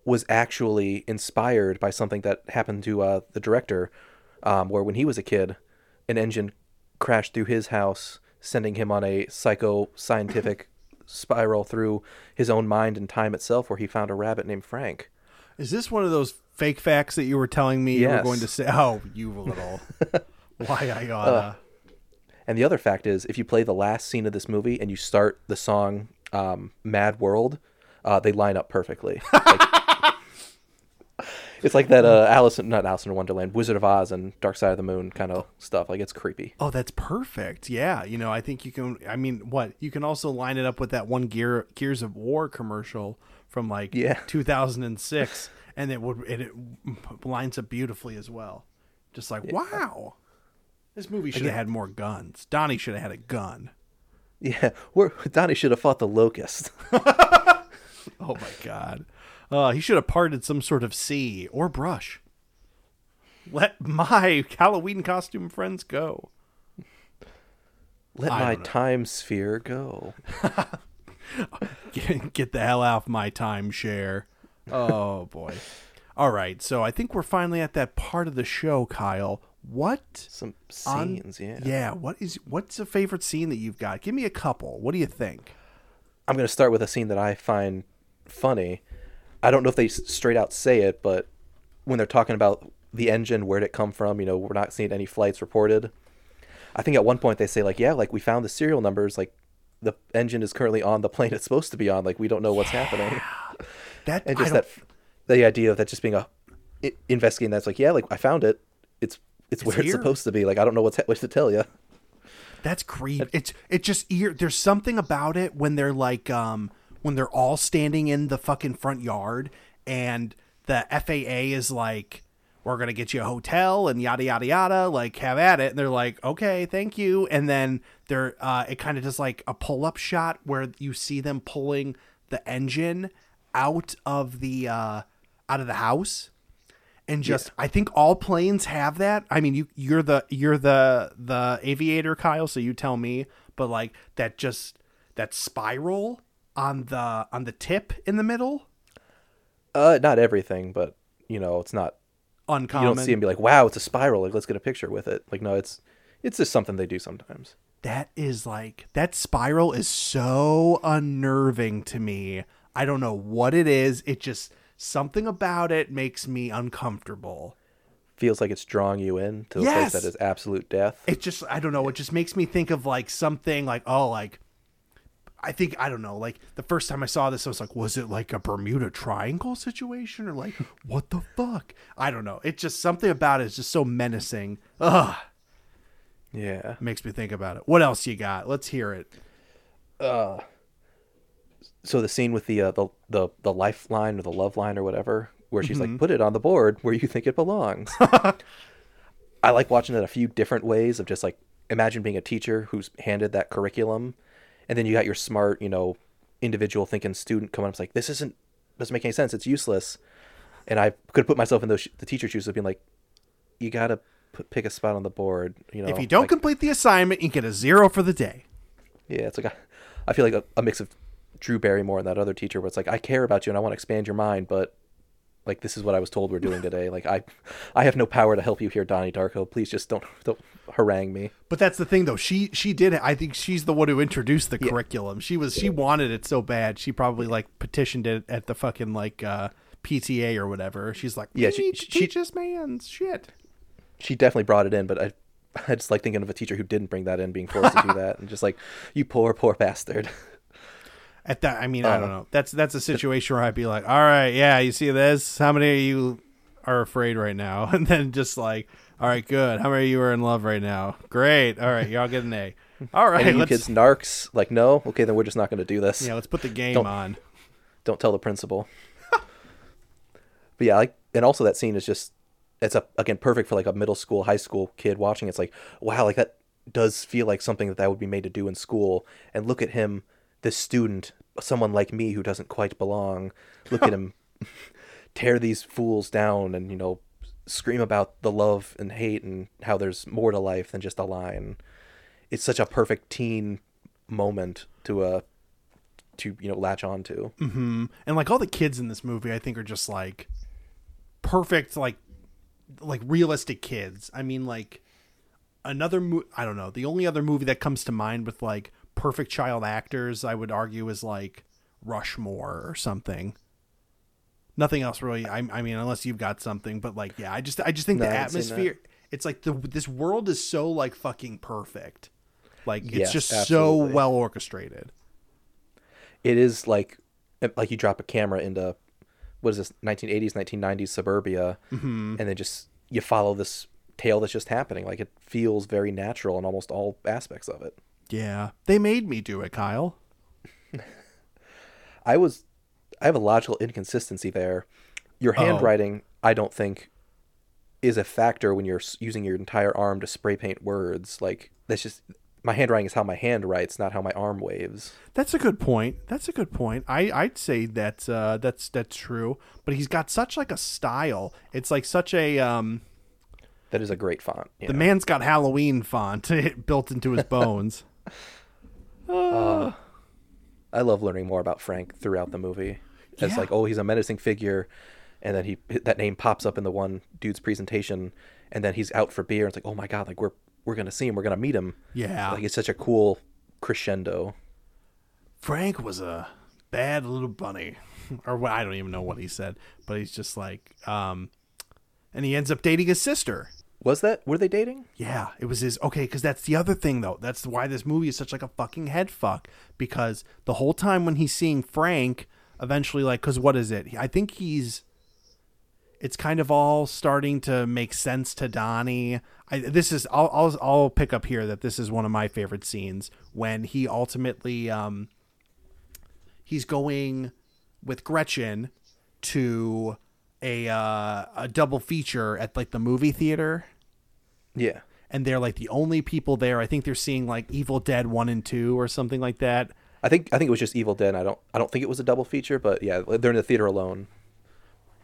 was actually inspired by something that happened to uh, the director, um, where when he was a kid, an engine crashed through his house, sending him on a psycho scientific spiral through his own mind and time itself, where he found a rabbit named Frank. Is this one of those fake facts that you were telling me you were going to say? Oh, you little. Why I gotta. And the other fact is, if you play the last scene of this movie and you start the song um, "Mad World," uh, they line up perfectly. Like- it's like that uh, Alice, in- not Alice in Wonderland, Wizard of Oz, and Dark Side of the Moon kind of stuff. Like it's creepy. Oh, that's perfect. Yeah, you know, I think you can. I mean, what you can also line it up with that one Gear Gears of War commercial from like Yeah. 2006, and it would and it lines up beautifully as well. Just like wow, this movie should have had more guns. Donnie should have had a gun. Yeah, where Donnie should have fought the locust. Oh my god, uh, he should have parted some sort of sea or brush. Let my Halloween costume friends go. Let I my know. time sphere go. get, get the hell off my timeshare. Oh boy. All right, so I think we're finally at that part of the show, Kyle. What Some on- scenes, yeah. Yeah, what is what's a favorite scene that you've got? Give me a couple. What do you think? I'm going to start with a scene that I find funny. I don't know if they straight out say it, but when they're talking about the engine, where'd it come from? You know, we're not seeing any flights reported. I think at one point they say like, yeah, like we found the serial numbers, like the engine is currently on the plane it's supposed to be on. Like we don't know what's happening. That And just that, the idea of that just being a investigating that's like, yeah, like I found it. It's it's, where here. it's supposed to be. Like I don't know what's what to tell you. That's creepy. It's it just ear. There's something about it when they're like um when they're all standing in the fucking front yard and the FAA is like we're gonna get you a hotel and yada yada yada like have at it and they're like okay thank you and then they're uh it kind of does like a pull up shot where you see them pulling the engine out of the uh out of the house and just I think all planes have that. I mean, you you're the you're the the aviator, Kyle, so you tell me. But like that just that spiral on the on the tip in the middle. Uh, not everything, but you know, it's not uncommon. You don't see him be like, "Wow, it's a spiral. Like, let's get a picture with it." Like, no, it's it's just something they do sometimes. that is like that spiral is so unnerving to me. I don't know what it is. It just something about it makes me uncomfortable. Feels like it's drawing you in to a Yes. place that is absolute death. It just I don't know, it just makes me think of like something like oh like I think I don't know, like the first time I saw this I was like was it like a Bermuda Triangle situation or like what the fuck? I don't know. It's just something about it is just so menacing. Ugh, yeah. makes me think about it. What else you got? Let's hear it. Uh, So the scene with the uh, the the the lifeline or the love line or whatever, where she's Mm-hmm. like, "Put it on the board where you think it belongs." I like watching it a few different ways of just like imagine being a teacher who's handed that curriculum, and then you got your smart, you know, individual thinking student coming up, it's like, "This isn't doesn't make any sense. It's useless." And I could put myself in those sh- the teacher's shoes of being like, "You gotta p- pick a spot on the board." You know, If you don't like- complete the assignment, you get a zero for the day. Yeah, it's like a, I feel like a, a mix of Drew Barrymore and that other teacher, where it's like I care about you and I want to expand your mind, but like this is what I was told we're doing today. Like I, I have no power to help you here, Donnie Darko. Please just don't don't harangue me. But that's the thing, though. She she did. it. I think she's the one who introduced the curriculum. She was she wanted it so bad. She probably like petitioned it at the fucking like uh, PTA or whatever. She's like, Yeah, she- she- teach this man's shit. She definitely brought it in, but I, I just like thinking of a teacher who didn't bring that in, being forced to do that, and just like you poor poor bastard. At that, I mean, I don't Uh, know. That's that's a situation where I'd be like, all right, yeah, you see this? How many of you are afraid right now? And then just like, all right, good. How many of you are in love right now? Great. All right, y'all get an A. All right, Any you let's kids narcs? Like no, okay, then we're just not going to do this. yeah, let's put the game Don't- on. don't tell the principal. but yeah, like, and also that scene is just, it's a again perfect for like a middle school, high school kid watching. It's like, wow, like that does feel like something that that would be made to do in school. And look at him, this student, someone like me who doesn't quite belong. Look at him tear these fools down and you know scream about the love and hate and how there's more to life than just a line. It's such a perfect teen moment to uh to you know latch on to. and like all the kids in this movie i think are just like perfect like like realistic kids i mean like another mo- i don't know the only other movie that comes to mind with like perfect child actors i would argue is like rushmore or something. Nothing else really. I, I mean unless you've got something but like yeah i just i just think No, the I haven't seen that. atmosphere it's like the this world is so like fucking perfect. Like it's Yes, just so well orchestrated. It is like like you drop a camera into what is this 1980s 1990s suburbia Mm-hmm. and then just you follow this tale that's just happening. Like it feels very natural in almost all aspects of it yeah they made me do it kyle i was i have a logical inconsistency there your Oh. handwriting i don't think is a factor when you're using your entire arm to spray paint words like that's just my handwriting is how my hand writes not how my arm waves That's a good point. That's a good point. I I'd say that uh, that's that's true. But he's got such like a style. It's like such a um. that is a great font The man's got Halloween font built into his bones. I love learning more about Frank throughout the movie. It's Yeah. like, oh, he's a menacing figure, and then he that name pops up in the one dude's presentation, and then he's out for beer. It's like, oh my god, like we're we're gonna see him, we're gonna meet him. Yeah. like it's such a cool crescendo. Frank was a bad little bunny, or what? I don't even know what he said, but he's just like um, and he ends up dating his sister. Was that were they dating? Yeah, it was his okay, because that's the other thing though. That's why this movie is such like a fucking head fuck. Because the whole time when he's seeing Frank, eventually like, because what is it? I think he's. It's kind of all starting to make sense to Donnie. I, this is I'll, I'll I'll pick up here that this is one of my favorite scenes when he ultimately um. He's going with Gretchen to a uh, a double feature at like the movie theater Yeah, and they're like the only people there. I think they're seeing like Evil Dead one and two or something like that. I think I think it was just Evil Dead. I don't I don't think it was a double feature, but yeah, they're in the theater alone.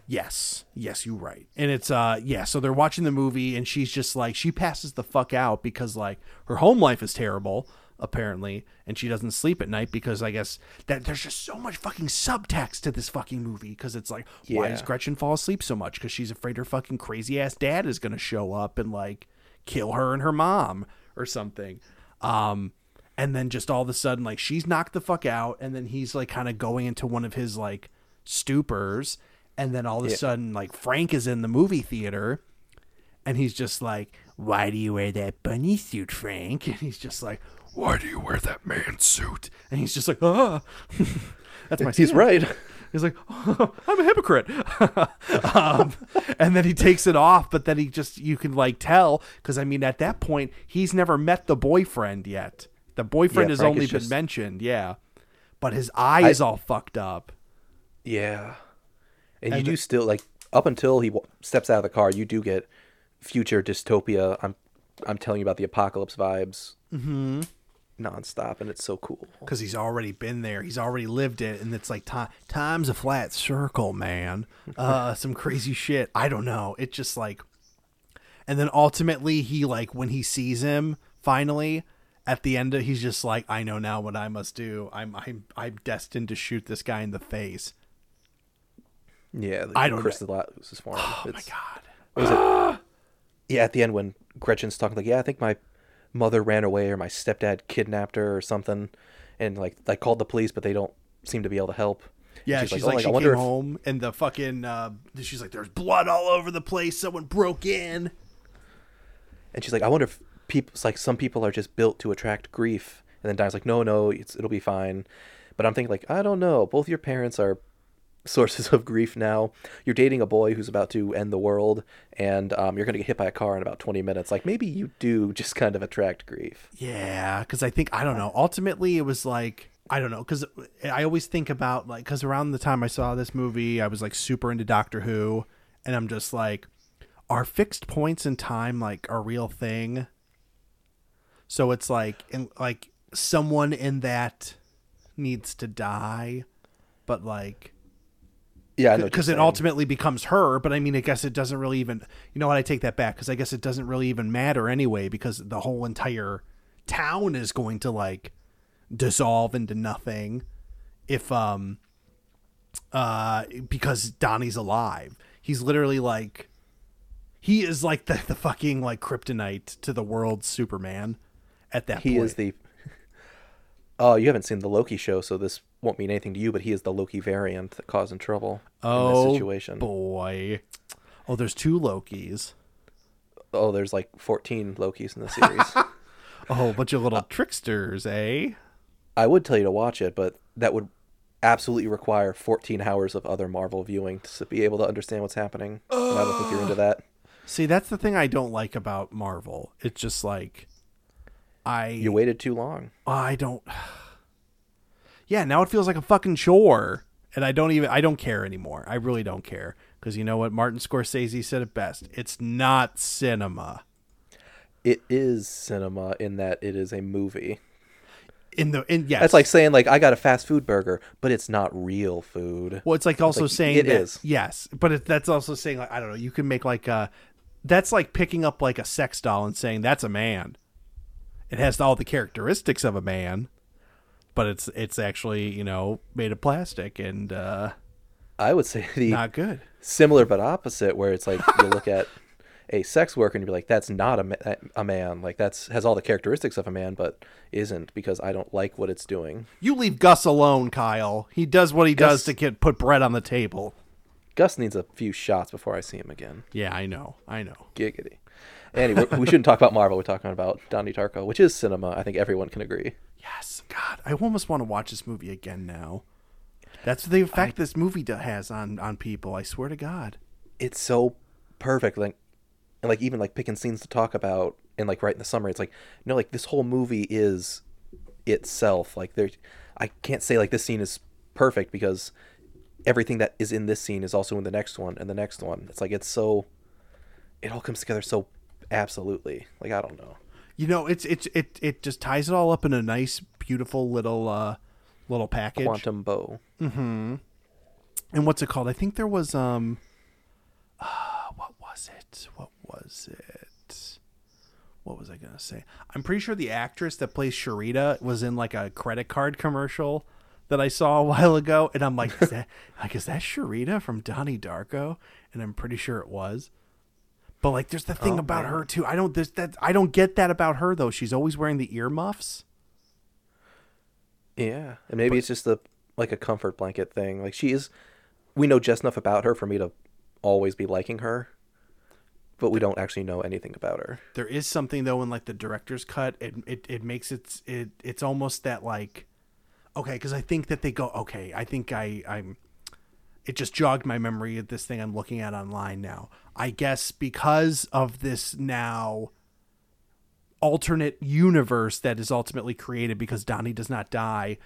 Yes, yes, you're right. And it's uh yeah, so they're watching the movie and she's just like she passes the fuck out because like her home life is terrible. Apparently, and she doesn't sleep at night because I guess that there's just so much fucking subtext to this fucking movie because it's like, why does Gretchen fall asleep so much? Because she's afraid her fucking crazy ass dad is gonna show up and like kill her and her mom or something. Um, and then just all of a sudden, like she's knocked the fuck out, and then he's like kind of going into one of his like stupors, and then all of a Yeah. sudden, like Frank is in the movie theater, and he's just like, "Why do you wear that bunny suit, Frank?" And he's just like, "Why do you wear that man suit?" And he's just like, "Ah." That's my He's right. He's like, I'm a hypocrite. um, and then he takes it off, but then he just, you can like tell, because I mean, at that point, he's never met the boyfriend yet. The boyfriend Yeah, has Frank only been just- mentioned, yeah. But his eye is all fucked up. Yeah. And, you And do still like up until he w- steps out of the car, you do get future dystopia. I'm I'm telling you about the apocalypse vibes. Mm-hmm. Nonstop, and it's so cool. Because he's already been there. He's already lived it. And it's like, time, time's a flat circle, man. Uh, some crazy shit. I don't know. It just like, and then ultimately, he like, when he sees him finally, at the end, of, he's just like, I know now what I must do. I'm I'm I'm destined to shoot this guy in the face. Yeah, I don't know. crystallizes for him. Oh my god. was it? Yeah, at the end when Gretchen's talking like, yeah, I think my mother ran away or my stepdad kidnapped her or something, and like I called the police, but they don't seem to be able to help. Yeah, she's, "Oh, like, I she wonder came if- home and the fucking uh, she's like, there's blood all over the place. Someone broke in. And she's like, I wonder if people, it's like some people are just built to attract grief. And then Diane's like, no, no, it's, it'll be fine. But I'm thinking like, I don't know. Both your parents are sources of grief now. You're dating a boy who's about to end the world, and um, you're gonna get hit by a car in about 20 minutes. Like maybe you do just kind of attract grief. Yeah, because I think I don't know. Ultimately, it was like I don't know because I always think about like because around the time I saw this movie, I was like super into Doctor Who, and I'm just like, are fixed points in time like a real thing? So it's like in like someone in that needs to die, but like Yeah, because it ultimately becomes her. But I mean, I guess it doesn't really even. You know what? I take that back because I guess it doesn't really even matter anyway because the whole entire town is going to like dissolve into nothing if um uh because Donnie's alive. He's literally like he is like the, the fucking like kryptonite to the world's Superman at that he point. is the. Oh, you haven't seen the Loki show, so this won't mean anything to you. But he is the Loki variant that causing trouble in oh this situation. boy. Oh, there's two Lokis. Oh, there's like 14 Lokis in the series. Oh, a whole bunch of little tricksters, eh? I would tell you to watch it, but that would absolutely require 14 hours of other Marvel viewing to be able to understand what's happening. And I don't think you're into that. See, that's the thing I don't like about Marvel. It's just like I You waited too long. I don't Yeah, now it feels like a fucking chore. And I don't even I don't care anymore. I really don't care. Because you know what? Martin Scorsese said it best. It's not cinema. It is cinema in that it is a movie. In the in yes. That's like saying like I got a fast food burger, but it's not real food. Well, it's like also like, saying it that, is. yes, but it, that's also saying like I don't know. You can make like a that's like picking up like a sex doll and saying that's a man. It has all the characteristics of a man, but it's it's actually you know made of plastic and uh, I would say the not good. similar but opposite, where it's like you look at a sex worker and you're like, that's not a, ma- a man. Like that's has all the characteristics of a man, but isn't because I don't like what it's doing. You leave Gus alone, Kyle. He does what he does to get put bread on the table. Gus needs a few shots before I see him again. Yeah, I know. I know. Giggity. Anyway, we shouldn't talk about Marvel. We're talking about Donnie Darko, which is cinema. I think everyone can agree. Yes, God, I almost want to watch this movie again now. That's the effect this movie has on on people. I swear to God. It's so perfect. Like, and like even like picking scenes to talk about and like right in the summary, it's like no, like this whole movie is itself. Like there, I can't say like this scene is perfect because everything that is in this scene is also in the next one and the next one. It's like it's so, it all comes together so absolutely. Like I don't know. You know, it's it's it it just ties it all up in a nice, beautiful little uh little package. Quantum bow. Mm-hmm. And what's it called? I think there was um uh, what was it? What was it? what was I gonna say? I'm pretty sure the actress that plays Cherita was in like a credit card commercial that I saw a while ago, and I'm like, is that like is that Cherita from Donnie Darko? And I'm pretty sure it was. But like, there's the thing oh, about her too. I don't there's that I don't get that about her though. She's always wearing the earmuffs. Yeah, and maybe it's just a like a comfort blanket thing. Like she is, we know just enough about her for me to always be liking her, but we don't actually know anything about her. There is something though in like the director's cut. It it, it makes it it it's almost that like okay because I think that they go okay. I think I I'm. It just jogged my memory of this thing I'm looking at online now. I guess because of this now alternate universe that is ultimately created because Donnie does not die,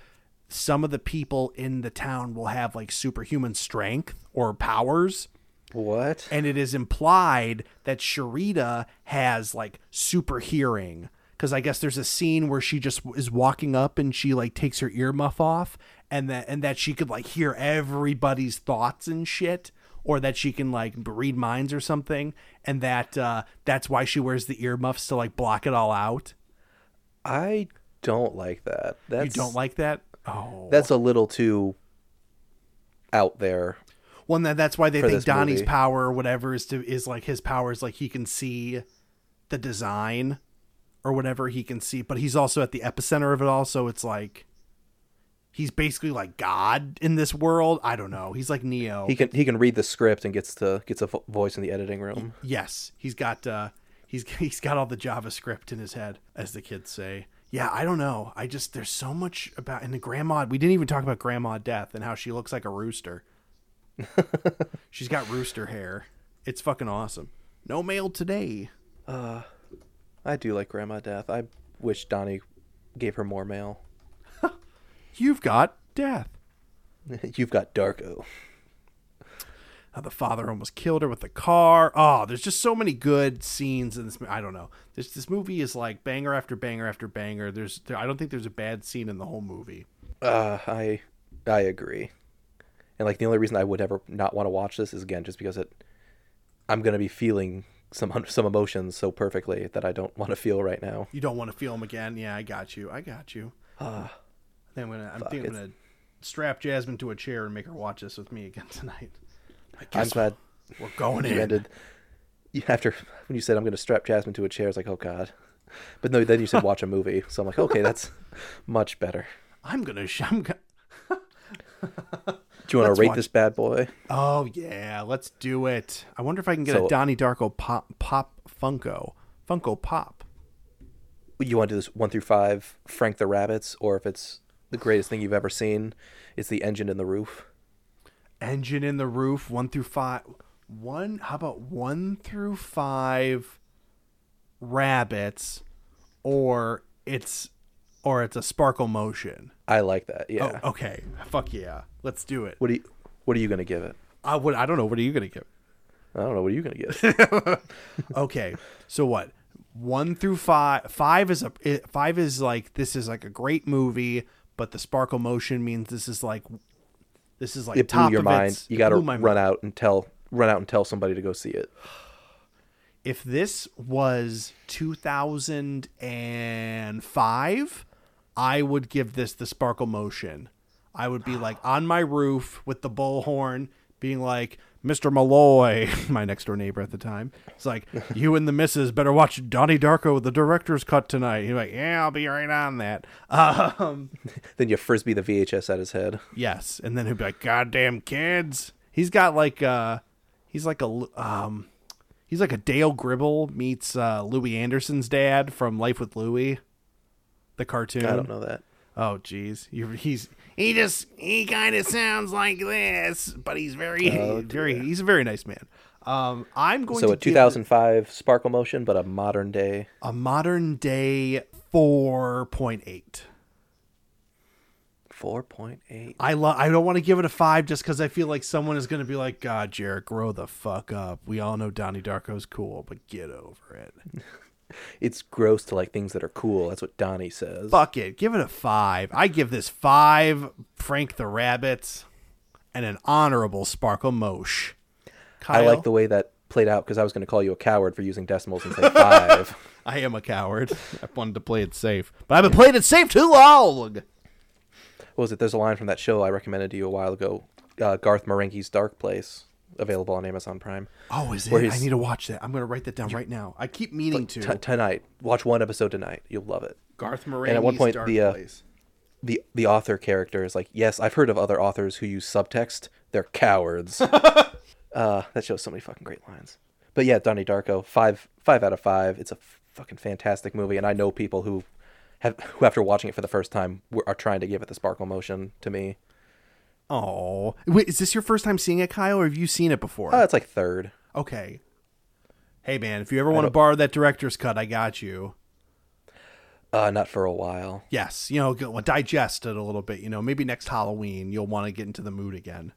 some of the people in the town will have like superhuman strength or powers What? and it is implied that Cherita has like super hearing because I guess there's a scene where she just is walking up and she like takes her earmuff off and that and that she could like hear everybody's thoughts and shit or that she can like read minds or something and that uh that's why she wears the earmuffs to like block it all out. I don't like that. That's, you don't like that? Oh. That's a little too out there. One that that's why they think Donnie's movie. power or whatever is to is like his power is like he can see the design or whatever he can see, but he's also at the epicenter of it all, so it's like he's basically like God in this world. I don't know. He's like Neo. He can he can read the script and gets to gets a voice in the editing room. yes, he's got uh he's he's got all the JavaScript in his head, as the kids say. Yeah, I don't know. I just there's so much about and the grandma. We didn't even talk about grandma death and how she looks like a rooster. She's got rooster hair. It's fucking awesome. No mail today. I do like Grandma Death. I wish Donnie gave her more mail. You've got death. You've got Darko. How the father almost killed her with the car. Oh, there's just so many good scenes in this. I don't know. This this movie is like banger after banger after banger. There's there, I don't think there's a bad scene in the whole movie. Uh, I I agree. And like the only reason I would ever not want to watch this is again just because it I'm gonna be feeling some some emotions so perfectly that I don't want to feel right now. You don't want to feel them again. Yeah, I got you. I got you. Ah. I think I'm gonna. I'm thinking I'm gonna strap Jasmine to a chair and make her watch this with me again tonight. I I'm glad we're going you in. ended. You after when you said I'm gonna strap Jasmine to a chair, I was like, oh god. But no, then you said watch a movie, so I'm like, okay, that's much better. I'm gonna. I'm gonna. Do you want to rate watch- this bad boy? Oh yeah, let's do it. I wonder if I can get a So- Donnie Darko pop pop Funko Funko Pop. You want to do this one through five, Frank the Rabbits, or if it's the greatest thing you've ever seen, it's the engine in the roof. Engine in the roof, one through five. One. How about one through five? Rabbits, or it's, or it's a Sparkle Motion. I like that. Yeah. Oh, okay. Fuck yeah. Let's do it. What do you What are you gonna give it? Uh, I would. I don't know. What are you gonna give? I don't know. What are you gonna give? Okay. So what? One through five. Five is a five is like this is like a great movie, but the sparkle motion means this is like this is like it blew top your of mind. You got to run mind. out and tell run out and tell somebody to go see it. If this was 2005, I would give this the sparkle motion. I would be like on my roof with the bullhorn, being like, Mr. Malloy, my next door neighbor at the time. It's like, you and the missus better watch Donnie Darko, with the director's cut tonight. He's like, yeah, I'll be right on that. Um, Then you frisbee the VHS at his head. yes. And then he'd be like, goddamn kids. He's got like, uh, he's like a, um, he's like a Dale Gribble meets, uh, Louie Anderson's dad from Life with Louie, the cartoon. I don't know that. Oh, jeez. You he's, he just, he kind of sounds like this, but he's very, Oh, very, he's a very nice man. Um, I'm going So to a give 2005 Sparkle Motion, but a modern day. a modern day 4.8. 4.8. I love. I don't want to give it a five just because I feel like someone is going to be like, "God, Jarrett, grow the fuck up." We all know Donnie Darko's cool, but get over it. It's gross to like things that are cool. That's what Donnie says. Fuck it. Give it a five. I give this five. Frank the Rabbit, and an honorable Sparkle Mosh. I like the way that played out because I was going to call you a coward for using decimals and say five. I am a coward. I wanted to play it safe, but I've been playing it safe too long. what was it? There's a line from that show I recommended to you a while ago. Uh, Garth Marenghi's Dark Place, available on Amazon Prime. Oh, is it? I need to watch that. I'm gonna write that down right now. I keep meaning to. T- tonight, watch one episode tonight. You'll love it. Garth Marenghi's and at one point, Dark the, uh, Place. the the author character is like, yes, I've heard of other authors who use subtext. They're cowards. uh, that shows so many fucking great lines. But yeah, Donnie Darko, five five out of five. It's a f- fucking fantastic movie, and I know people who have who after watching it for the first time were, are trying to give it the sparkle motion to me. Oh, wait, is this your first time seeing it, Kyle, or have you seen it before? Oh, it's like third. okay. Hey, man, if you ever want to borrow that director's cut, I got you. Uh, not for a while. Yes, you know, digest it a little bit. You know, maybe next Halloween you'll want to get into the mood again.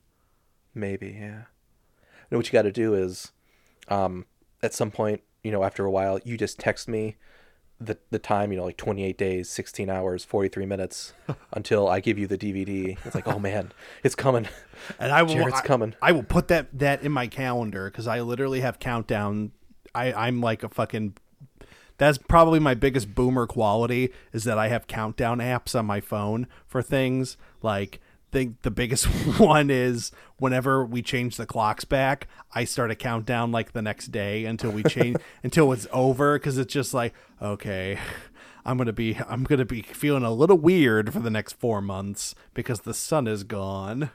Maybe, yeah. You know what you got to do is, um, at some point, you know, after a while, you just text me the the time, you know, like 28 days, 16 hours, 43 minutes until I give you the DVD. It's like, oh man, it's coming. And I will. Jared's I, coming. I will put that that in my calendar because I literally have countdown. I I'm like a fucking. That's probably my biggest boomer quality is that I have countdown apps on my phone for things like. The, the biggest one is whenever we change the clocks back, I start a countdown like the next day until we change until it's over because it's just like okay, I'm gonna be I'm gonna be feeling a little weird for the next four months because the sun is gone.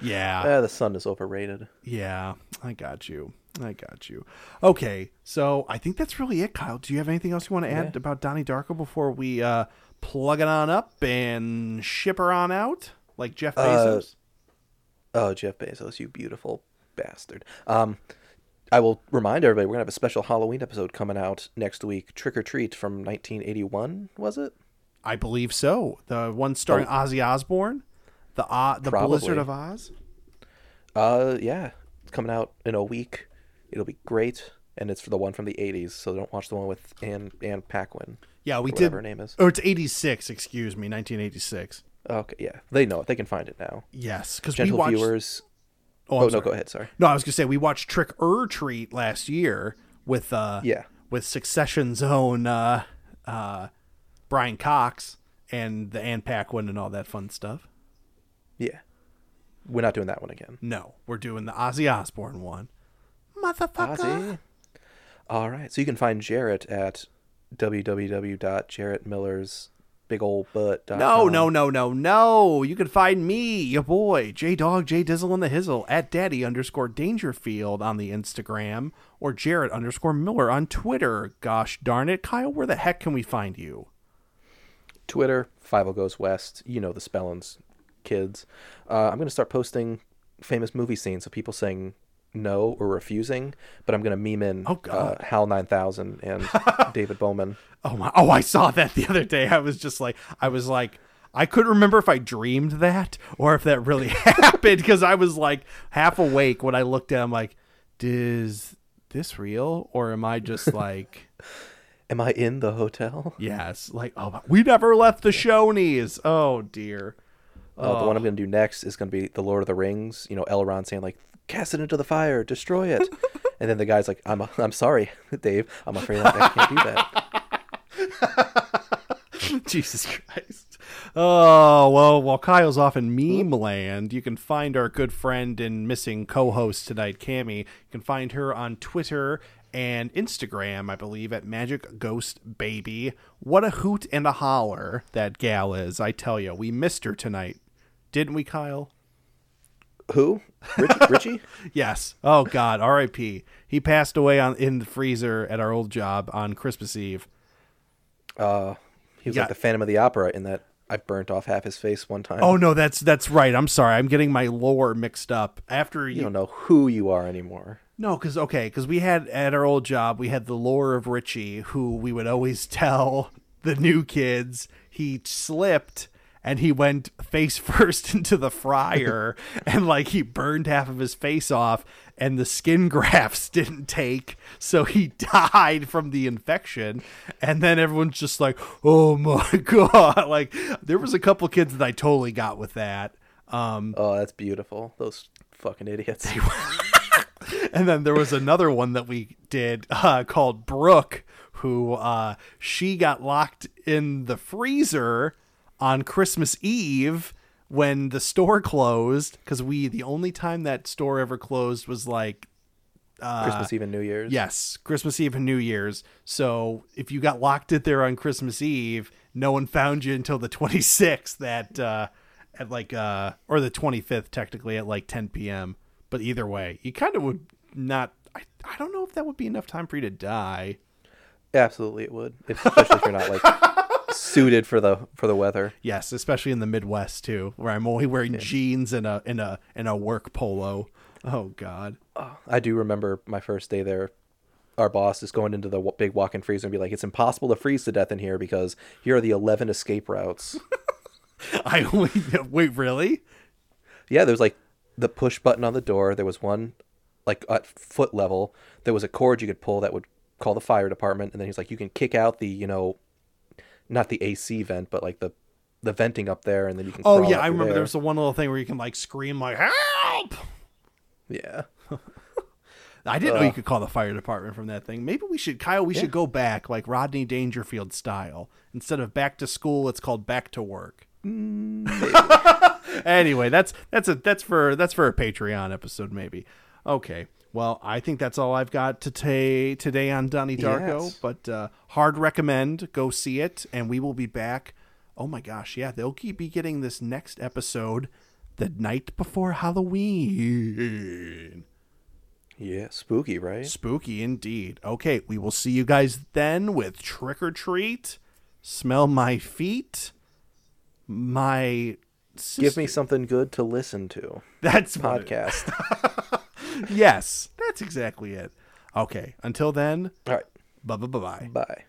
Yeah. Ah, the sun is overrated. Yeah. I got you. I got you. Okay. So I think that's really it, Kyle. Do you have anything else you want to add about Donnie Darko before we uh, plug it on up and ship her on out like Jeff Bezos? Oh, Jeff Bezos, you beautiful bastard. Um, I will remind everybody we're gonna have a special Halloween episode coming out next week. Trick or Treat from 1981, was it? I believe so. The one starring Oh. Ozzy Osbourne, the uh, the Probably. Blizzard of Ozz. Uh, yeah, it's coming out in a week. It'll be great, and it's for the one from the 80s. So don't watch the one with Anna Anna Paquin. Yeah, we did. her name is. Or it's 86, excuse me, 1986. Okay, yeah, they know it. They can find it now. Yes, because we Gentle watched. viewers. Oh, Oh, no, go ahead. Sorry. No, I was gonna say we watched Trick or Treat last year with uh Yeah. with Succession's own uh uh Brian Cox and the Anna Paquin and all that fun stuff. Yeah, we're not doing that one again. No, we're doing the Ozzy Osbourne one. Motherfucker. Ozzy. All right, so you can find Jarrett at www.jarrettmillersbigolbutt.com. No, no, no, no, no. You can find me, your boy, J Dog, J Dizzle and the Hizzle, at daddy underscore Dangerfield on the Instagram, or Jarrett underscore Miller on Twitter. Gosh darn it. Kyle, where the heck can we find you? Twitter, Five Goes West. You know the spellings, kids. Uh, I'm gonna start posting famous movie scenes of people saying no or refusing, but I'm gonna meme in Oh, uh, Hal 9000 and David Bowman. Oh my! Oh, I saw that the other day. I was just like, I was like, I couldn't remember if I dreamed that or if that really happened because I was like half awake when I looked at. him like, is this real or am I just like, Am I in the hotel? yes, like, oh, we never left the Shoney's. Oh dear. Uh, the one I'm gonna do next is gonna be the Lord of the Rings. You know, Elrond saying like, "Cast it into the fire, destroy it," and then the guy's like, "I'm I'm sorry, Dave. I'm afraid I, I can't do that." Jesus Christ. Oh, well, while Kyle's off in meme land, you can find our good friend and missing co host tonight, Cami. You can find her on Twitter and Instagram, I believe, at Magic Ghost Baby. What a hoot and a holler that gal is, I tell you. We missed her tonight. Didn't we, Kyle? Who? Rich, Richie? Yes. Oh God, R.I.P. He passed away on in the freezer at our old job on Christmas Eve. Uh, he was Yeah. like the Phantom of the Opera in that I burnt off half his face one time. Oh no, that's that's right. I'm sorry. I'm getting my lore mixed up. After you you, don't know who you are anymore. no, because okay, because we had at our old job we had the lore of Richie, who we would always tell the new kids he slipped and he went face first into the fryer and like he burned half of his face off and the skin grafts didn't take so he died from the infection and then everyone's just like oh my god like there was a couple kids that i totally got with that um Oh, that's beautiful. Those fucking idiots. and then there was another one that we did uh, called Brooke, who uh, she got locked in the freezer on Christmas Eve when the store closed because we the only time that store ever closed was like Christmas Eve and New Year's. Yes, Christmas Eve and New Year's. So if you got locked in there on Christmas Eve, no one found you until the 26th at uh, at like uh, or the 25th technically at like 10 p.m. But either way, you kind of would not. I, I don't know if that would be enough time for you to die. Absolutely, it would, if, especially if you're not like suited for the for the weather. Yes, especially in the Midwest too, where I'm only wearing jeans and a in a in a work polo. Oh God. Oh, I do remember my first day there. Our boss is going into the big walk-in freezer and be like, "It's impossible to freeze to death in here because here are the eleven escape routes." I only wait. Really? yeah, there was like the push button on the door. There was one like at foot level. There was a cord you could pull that would call the fire department, and then he's like, "You can kick out the you know, not the AC vent, but like the the venting up there, and then you can." Oh yeah, I remember there. there was the one little thing where you can like scream like help. Yeah. I didn't know you could call the fire department from that thing. Maybe we should, Kyle. We should go back like Rodney Dangerfield style. Instead of back to school, it's called back to work. Mm, anyway, that's that's a that's for that's for a Patreon episode maybe. Okay. Well, I think that's all I've got to ta- today on Donnie Darko. Yes. But uh, hard recommend go see it, and we will be back. Oh my gosh, yeah, they'll keep be getting this next episode the night before Halloween. Yeah, spooky, right? Spooky indeed. Okay, we will see you guys then with Trick or Treat, Smell My Feet, My. Give me something good to listen to. That's Podcast. Yes, that's exactly it. Okay, until then, All right. bye bye bye bye. Bye.